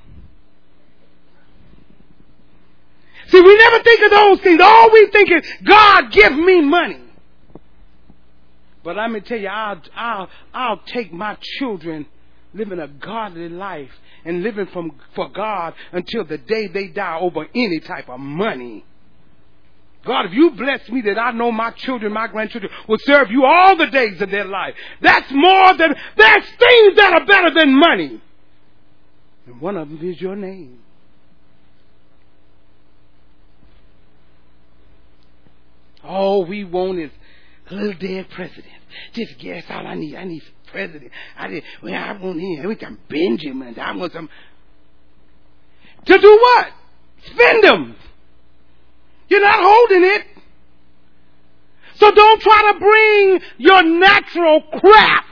See, we never think of those things. All we think is, God, give me money. But let me tell you, I'll, I'll, I'll take my children living a godly life and living from, for God until the day they die over any type of money. God, if you bless me that I know my children, my grandchildren will serve you all the days of their life. That's more than, there's things that are better than money. And one of them is your name. All we want is a little dead president. Just guess all I need. I need president. I did. Well, I want him. We got Benjamin. I want some. To do what? Spend them. You're not holding it. So don't try to bring your natural crap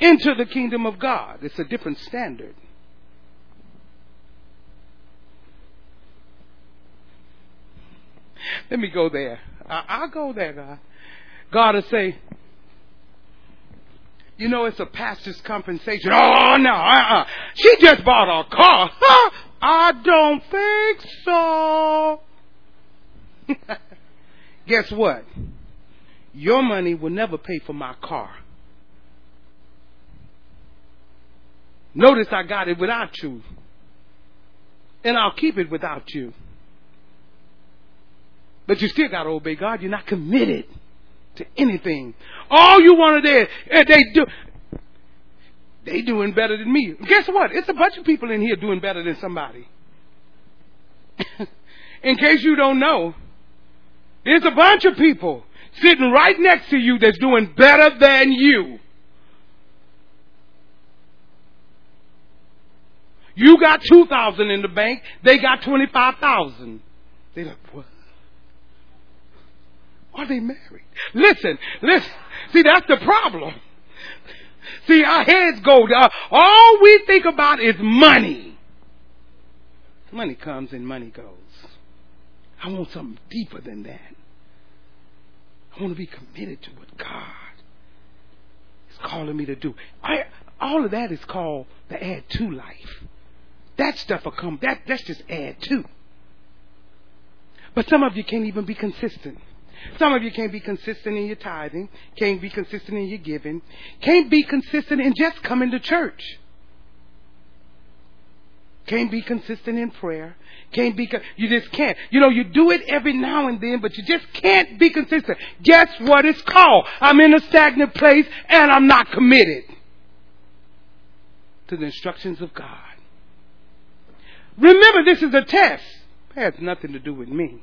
into the kingdom of God. It's a different standard. Let me go there. I, will go there, God. God will say, you know, it's a pastor's compensation. Oh, no, uh-uh. She just bought a car. Huh? I don't think so. Guess what? Your money will never pay for my car. Notice I got it without you. And I'll keep it without you. But you still got to obey God. You're not committed to anything. All you want to do, eh, they do, they doing better than me. Guess what? It's a bunch of people in here doing better than somebody. in case you don't know, there's a bunch of people sitting right next to you that's doing better than you. You got 2,000 in the bank, they got 25,000. They like, what? Are they married? Listen, listen. See, that's the problem. See, our heads go. All we think about is money. Money comes and money goes. I want something deeper than that. I want to be committed to what God is calling me to do. I, all of that is called the add to life. That stuff will come. That that's just add to. But some of you can't even be consistent. Some of you can't be consistent in your tithing, can't be consistent in your giving, can't be consistent in just coming to church. Can't be consistent in prayer. Can't be, you just can't. You know, you do it every now and then, but you just can't be consistent. Guess what it's called? I'm in a stagnant place and I'm not committed to the instructions of God. Remember, this is a test. It has nothing to do with me.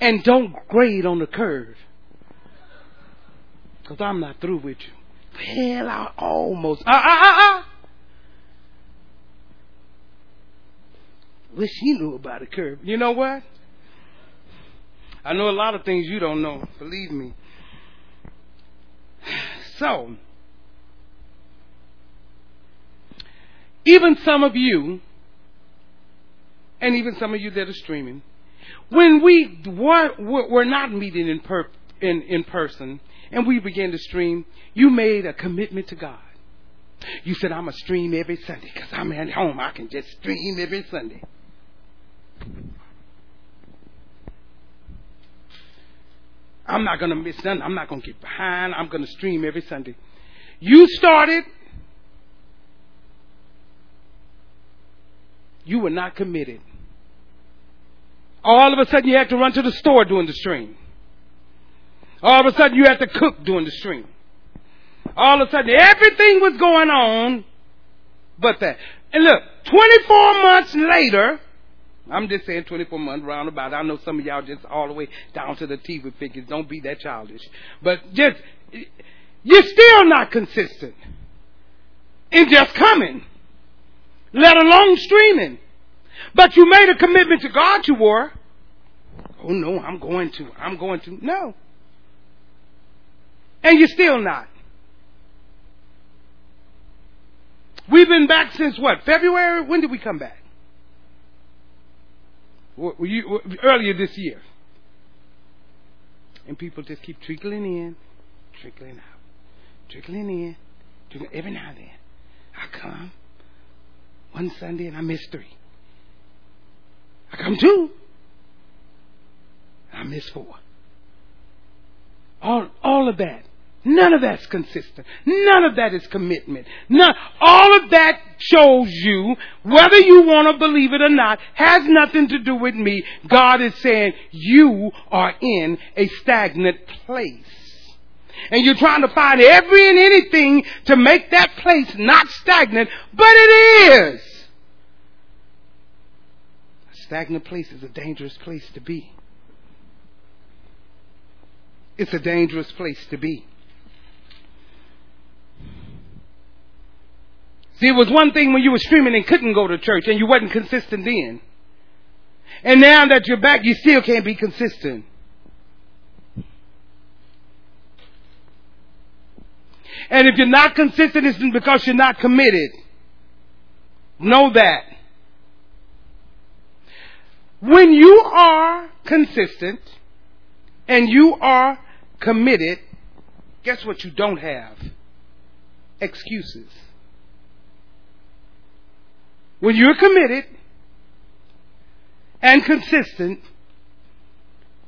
And don't grade on the curve. Because I'm not through with you. Well, I almost. Ah, ah, ah, ah. Wish he knew about the curve. You know what? I know a lot of things you don't know. Believe me. So, even some of you, and even some of you that are streaming, when we were not meeting in, per, in, in person and we began to stream, you made a commitment to God. You said, I'm going to stream every Sunday because I'm at home. I can just stream every Sunday. I'm not going to miss nothing. I'm not going to get behind. I'm going to stream every Sunday. You started. You were not committed. All of a sudden you had to run to the store during the stream. All of a sudden you had to cook during the stream. All of a sudden everything was going on but that. And look, 24 months later, I'm just saying 24 months roundabout. I know some of y'all just all the way down to the TV figures. Don't be that childish. But just, you're still not consistent in just coming, let alone streaming. But you made a commitment to God you were. Oh no, I'm going to. I'm going to. No. And you're still not. We've been back since what? February? When did we come back? You, earlier this year. And people just keep trickling in, trickling out, trickling in, trickling, every now and then. I come one Sunday and I miss three. I come two. I miss four. All, all of that. None of that's consistent. None of that is commitment. None, all of that shows you, whether you want to believe it or not, has nothing to do with me. God is saying you are in a stagnant place. And you're trying to find every and anything to make that place not stagnant, but it is. Stagnant place is a dangerous place to be. It's a dangerous place to be. See, it was one thing when you were streaming and couldn't go to church and you wasn't consistent then. And now that you're back, you still can't be consistent. And if you're not consistent, it's because you're not committed. Know that. When you are consistent and you are committed, guess what you don't have? Excuses. When you're committed and consistent,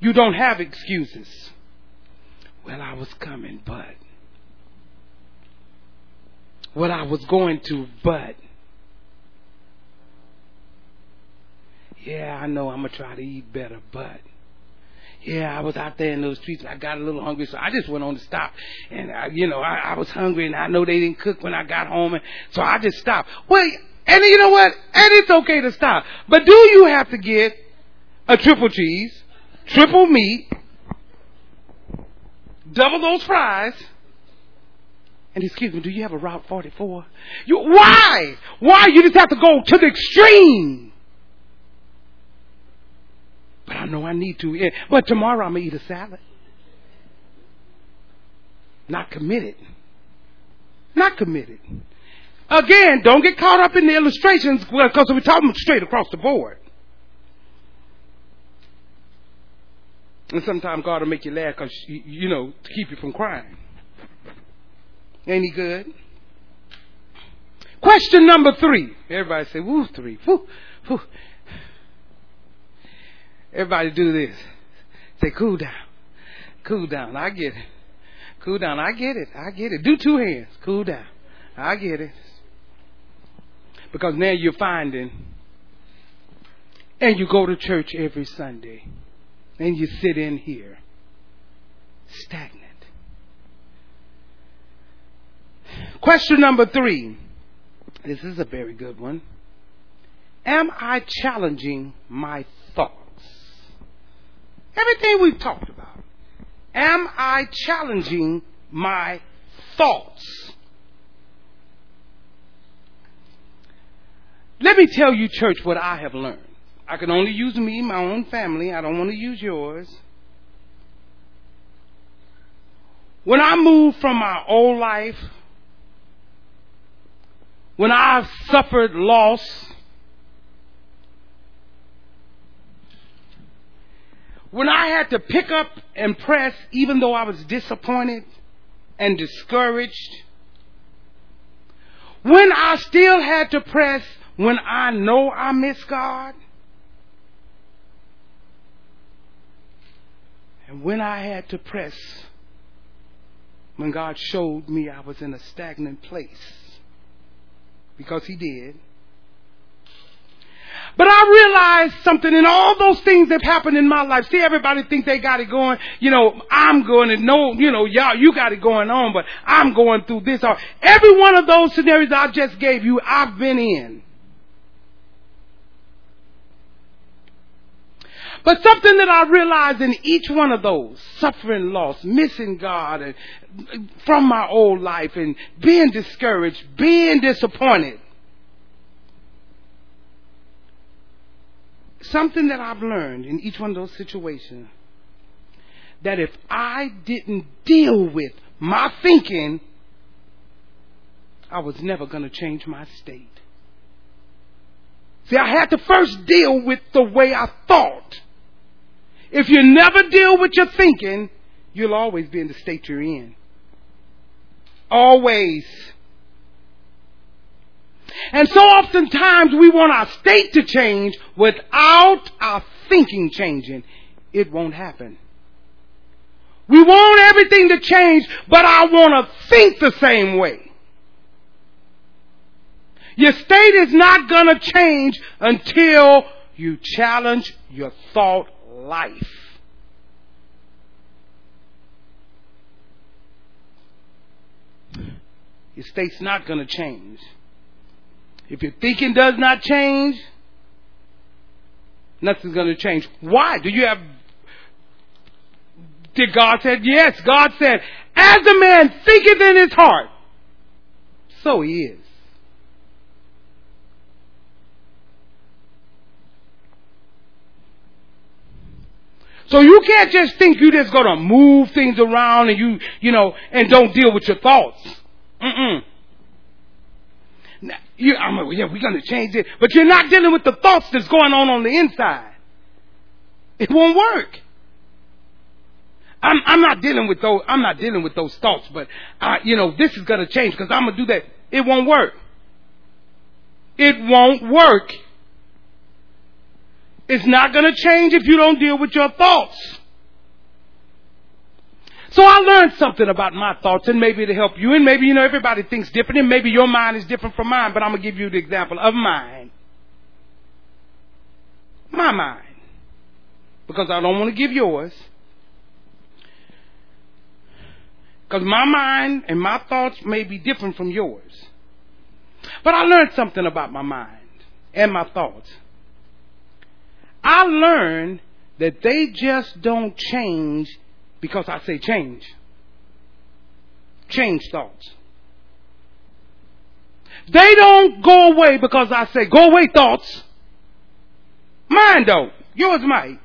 you don't have excuses. Well, I was coming, but. What I was going to, but. Yeah, I know I'm to try to eat better, but. Yeah, I was out there in those streets and I got a little hungry, so I just went on to stop. And, I, you know, I, I was hungry and I know they didn't cook when I got home, and so I just stopped. Well, and you know what? And it's okay to stop. But do you have to get a triple cheese, triple meat, double those fries? And excuse me, do you have a Route 44? You, why? Why? You just have to go to the extreme. I know I need to. But tomorrow I'm going to eat a salad. Not committed. Not committed. Again, don't get caught up in the illustrations because we're talking straight across the board. And sometimes God will make you laugh because, you know, to keep you from crying. Ain't he good? Question number three. Everybody say, woo, three. Woo, woo. Everybody do this. Say, cool down. Cool down. I get it. Cool down. I get it. I get it. Do two hands. Cool down. I get it. Because now you're finding, and you go to church every Sunday, and you sit in here, stagnant. Question number three. This is a very good one. Am I challenging my? Everything we've talked about. Am I challenging my thoughts? Let me tell you, church, what I have learned. I can only use me, my own family. I don't want to use yours. When I moved from my old life, when I've suffered loss, when I had to pick up and press, even though I was disappointed and discouraged, when I still had to press when I know I miss God, and when I had to press, when God showed me I was in a stagnant place, because He did. But I realized something in all those things that happened in my life. See, everybody think they got it going. You know, I'm going to know, you know, y'all, you got it going on, but I'm going through this. Or every one of those scenarios I just gave you, I've been in. But something that I realized in each one of those, suffering loss, missing God and from my old life and being discouraged, being disappointed. Something that I've learned in each one of those situations that if I didn't deal with my thinking, I was never going to change my state. See, I had to first deal with the way I thought. If you never deal with your thinking, you'll always be in the state you're in. Always. And so oftentimes we want our state to change without our thinking changing. It won't happen. We want everything to change, but I want to think the same way. Your state is not going to change until you challenge your thought life. Your state's not going to change. If your thinking does not change, nothing's going to change. Why? Do you have did God said yes? God said, as a man thinketh in his heart, so he is. So you can't just think you just gonna move things around and you, you know, and don't deal with your thoughts. Mm-mm. You, I'm like, yeah, we're gonna change it, but you're not dealing with the thoughts that's going on on the inside. It won't work. I'm, I'm not dealing with those. I'm not dealing with those thoughts, but uh, you know, this is gonna change because I'm gonna do that. It won't work. It won't work. It's not going to change if you don't deal with your thoughts. So I learned something about my thoughts and maybe to help you. And maybe, you know, everybody thinks different and maybe your mind is different from mine, but I'm going to give you the example of mine. My mind. Because I don't want to give yours. Because my mind and my thoughts may be different from yours. But I learned something about my mind and my thoughts. I learned that they just don't change because I say change. Change thoughts. They don't go away because I say go away thoughts. Mine don't. Yours might.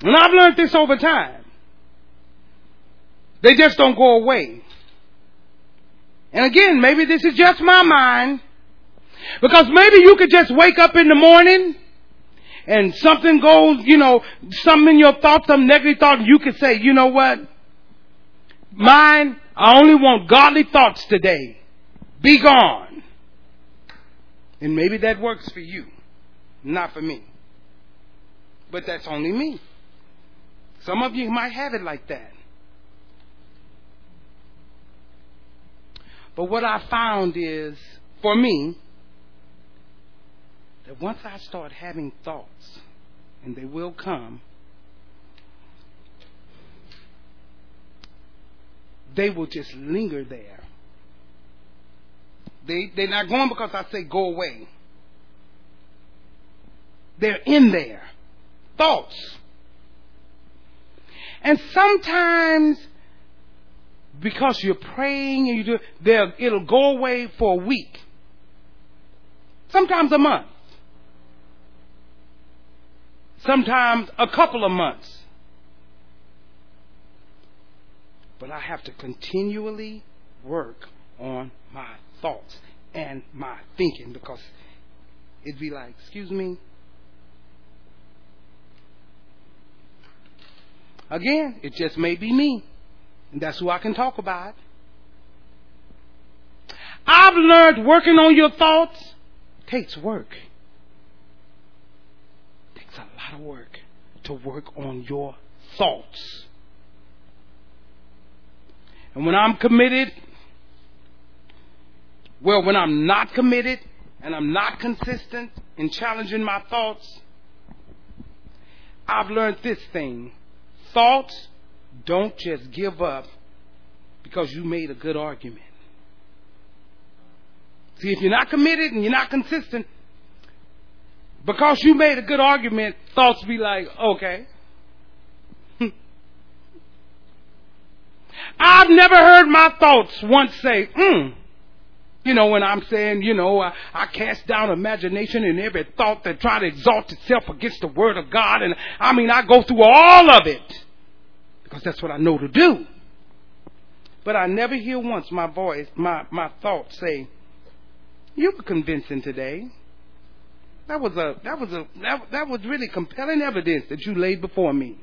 And I've learned this over time. They just don't go away. And again, maybe this is just my mind. Because maybe you could just wake up in the morning and something goes, you know, something in your thoughts, some negative thought, you can say, you know what? Mine, I only want godly thoughts today. Be gone. And maybe that works for you, not for me. But that's only me. Some of you might have it like that. But what I found is, for me, that once I start having thoughts, and they will come, they will just linger there. They, they're not going because I say go away. They're in there. Thoughts. And sometimes, because you're praying and you do, it'll go away for a week. Sometimes a month sometimes a couple of months. But I have to continually work on my thoughts and my thinking because it'd be like, excuse me. Again, it just may be me. And that's who I can talk about. I've learned working on your thoughts takes work lot of work to work on your thoughts. And when I'm committed, well, when I'm not committed and I'm not consistent in challenging my thoughts, I've learned this thing. Thoughts don't just give up because you made a good argument. See, if you're not committed and you're not consistent, because you made a good argument, thoughts be like, okay. I've never heard my thoughts once say, hmm. You know, when I'm saying, you know, I, I, cast down imagination and every thought that try to exalt itself against the word of God. And I mean, I go through all of it because that's what I know to do. But I never hear once my voice, my, my thoughts say, you were convincing today. That was a that was a that, that was really compelling evidence that you laid before me.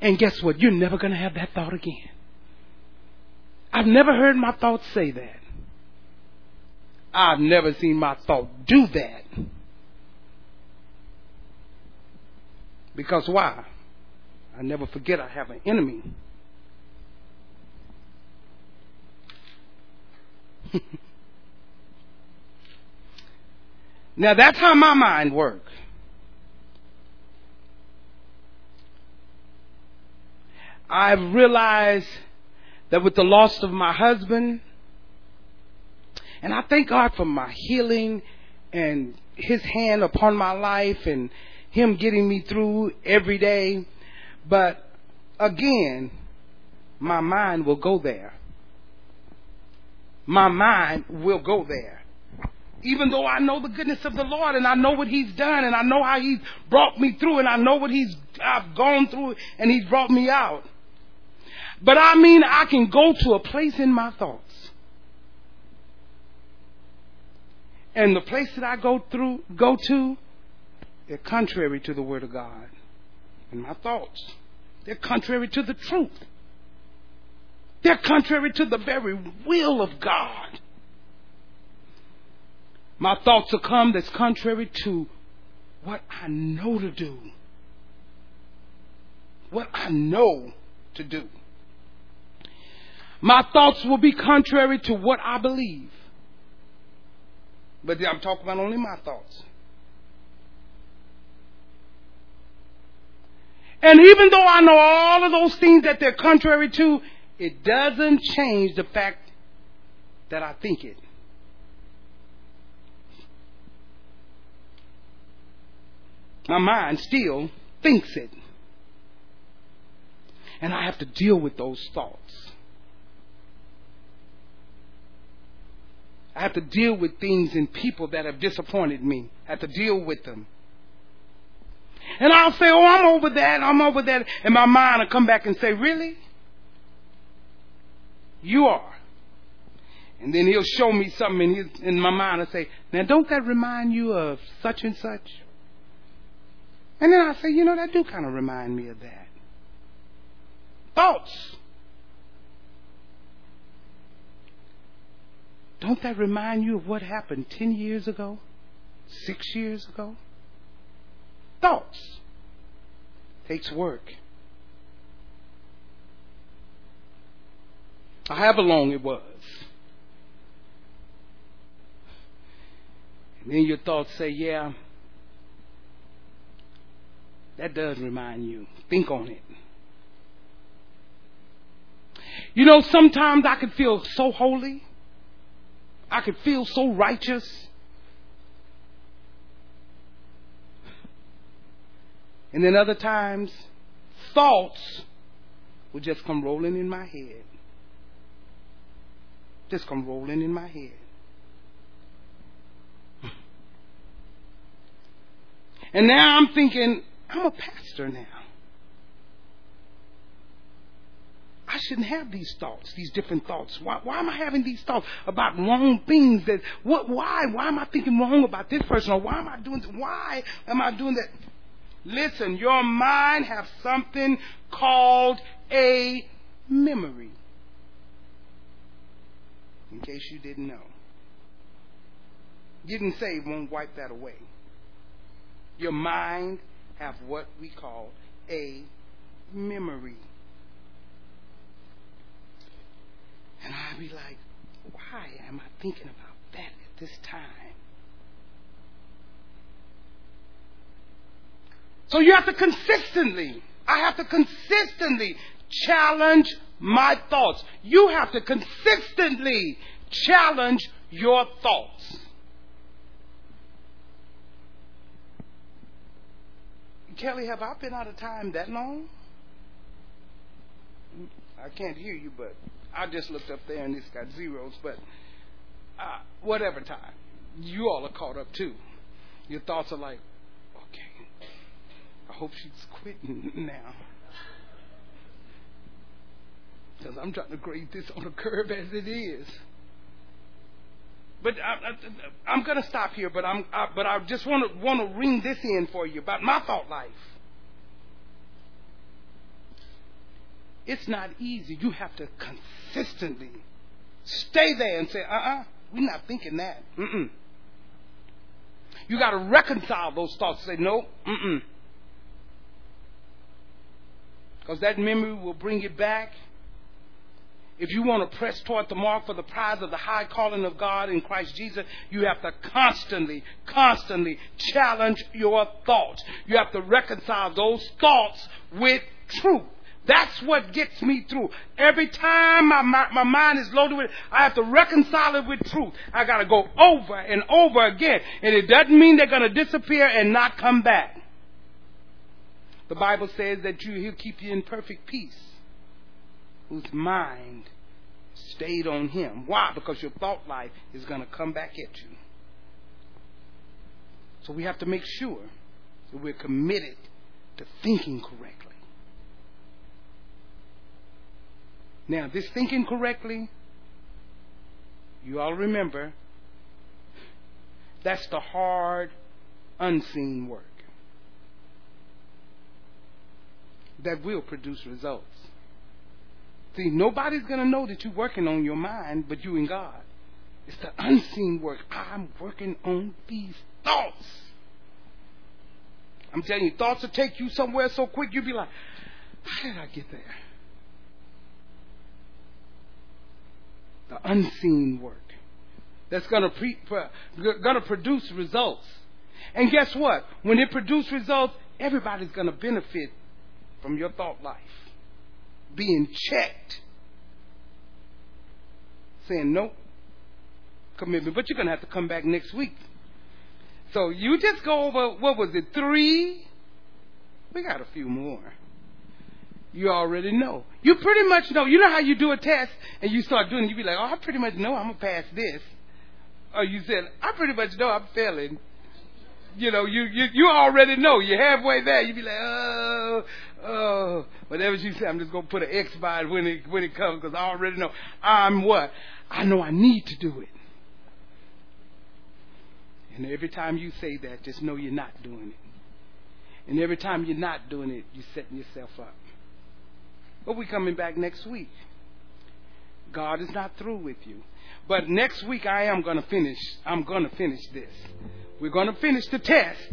And guess what? You're never going to have that thought again. I've never heard my thoughts say that. I've never seen my thought do that. Because why? I never forget I have an enemy. now that's how my mind works. I've realized that with the loss of my husband, and I thank God for my healing and His hand upon my life and Him getting me through every day. But again, my mind will go there. My mind will go there. Even though I know the goodness of the Lord and I know what He's done and I know how He's brought me through and I know what He's I've gone through and He's brought me out. But I mean I can go to a place in my thoughts. And the place that I go through go to, they're contrary to the Word of God. And my thoughts. They're contrary to the truth. They're contrary to the very will of God. My thoughts will come that's contrary to what I know to do. What I know to do. My thoughts will be contrary to what I believe. But I'm talking about only my thoughts. And even though I know all of those things that they're contrary to, it doesn't change the fact that I think it. My mind still thinks it. And I have to deal with those thoughts. I have to deal with things and people that have disappointed me. I have to deal with them. And I'll say, oh, I'm over that, I'm over that. And my mind will come back and say, really? You are. And then he'll show me something in, his, in my mind and say, now don't that remind you of such and such? And then I say, you know, that do kind of remind me of that. Thoughts. Don't that remind you of what happened 10 years ago? Six years ago? Thoughts. Takes work. However long it was. And then your thoughts say, yeah, that does remind you. Think on it. You know, sometimes I could feel so holy. I could feel so righteous. And then other times, thoughts would just come rolling in my head. Just come rolling in my head. And now I'm thinking, I'm a pastor now. I shouldn't have these thoughts, these different thoughts. Why, why am I having these thoughts about wrong things? That what? Why? Why am I thinking wrong about this person? Or why am I doing? Why am I doing that? Listen, your mind has something called a memory. In case you didn't know, getting saved won't wipe that away. Your mind have what we call a memory. And I'd be like, why am I thinking about that at this time? So you have to consistently, I have to consistently challenge my thoughts. You have to consistently challenge your thoughts. Kelly, have I been out of time that long? I can't hear you, but I just looked up there and it's got zeros, but uh, whatever time. You all are caught up too. Your thoughts are like, okay, I hope she's quitting now. Because I'm trying to grade this on a curve as it is. But I, am going to stop here. But I'm, I, but I just want to want to ring this in for you about my thought life. It's not easy. You have to consistently stay there and say, uh-uh, we're not thinking that. Mm-mm. You got to reconcile those thoughts. And say, no, mm-mm. Because that memory will bring it back. If you want to press toward the mark for the prize of the high calling of God in Christ Jesus, you have to constantly, constantly challenge your thoughts. You have to reconcile those thoughts with truth. That's what gets me through. Every time my, my, my mind is loaded with it, I have to reconcile it with truth. I got to go over and over again. And it doesn't mean they're going to disappear and not come back. The Bible says that you, He'll keep you in perfect peace, whose mind stayed on Him. Why? Because your thought life is going to come back at you. So we have to make sure that we're committed to thinking correctly. Now, this thinking correctly, you all remember, that's the hard, unseen work that will produce results. See, nobody's going to know that you're working on your mind but you and God. It's the unseen work. I'm working on these thoughts. I'm telling you, thoughts will take you somewhere so quick you'll be like, how did I get there? the unseen work that's going to pre- going to produce results. And guess what? When it produces results, everybody's going to benefit from your thought life being checked, saying nope, commitment. But you're going to have to come back next week. So you just go over what was it three? We got a few more you already know. You pretty much know. You know how you do a test and you start doing it, you be like, oh, I pretty much know I'm going to pass this. Or you said, I pretty much know I'm failing. You know, you, you, you already know. You're halfway there. You be like, oh, oh. Whatever you say, I'm just going to put an X by it when it, when it comes because I already know. I'm what? I know I need to do it. And every time you say that, just know you're not doing it. And every time you're not doing it, you're setting yourself up. But we're coming back next week. God is not through with you. But next week I am going to finish. I'm going to finish this. We're going to finish the test.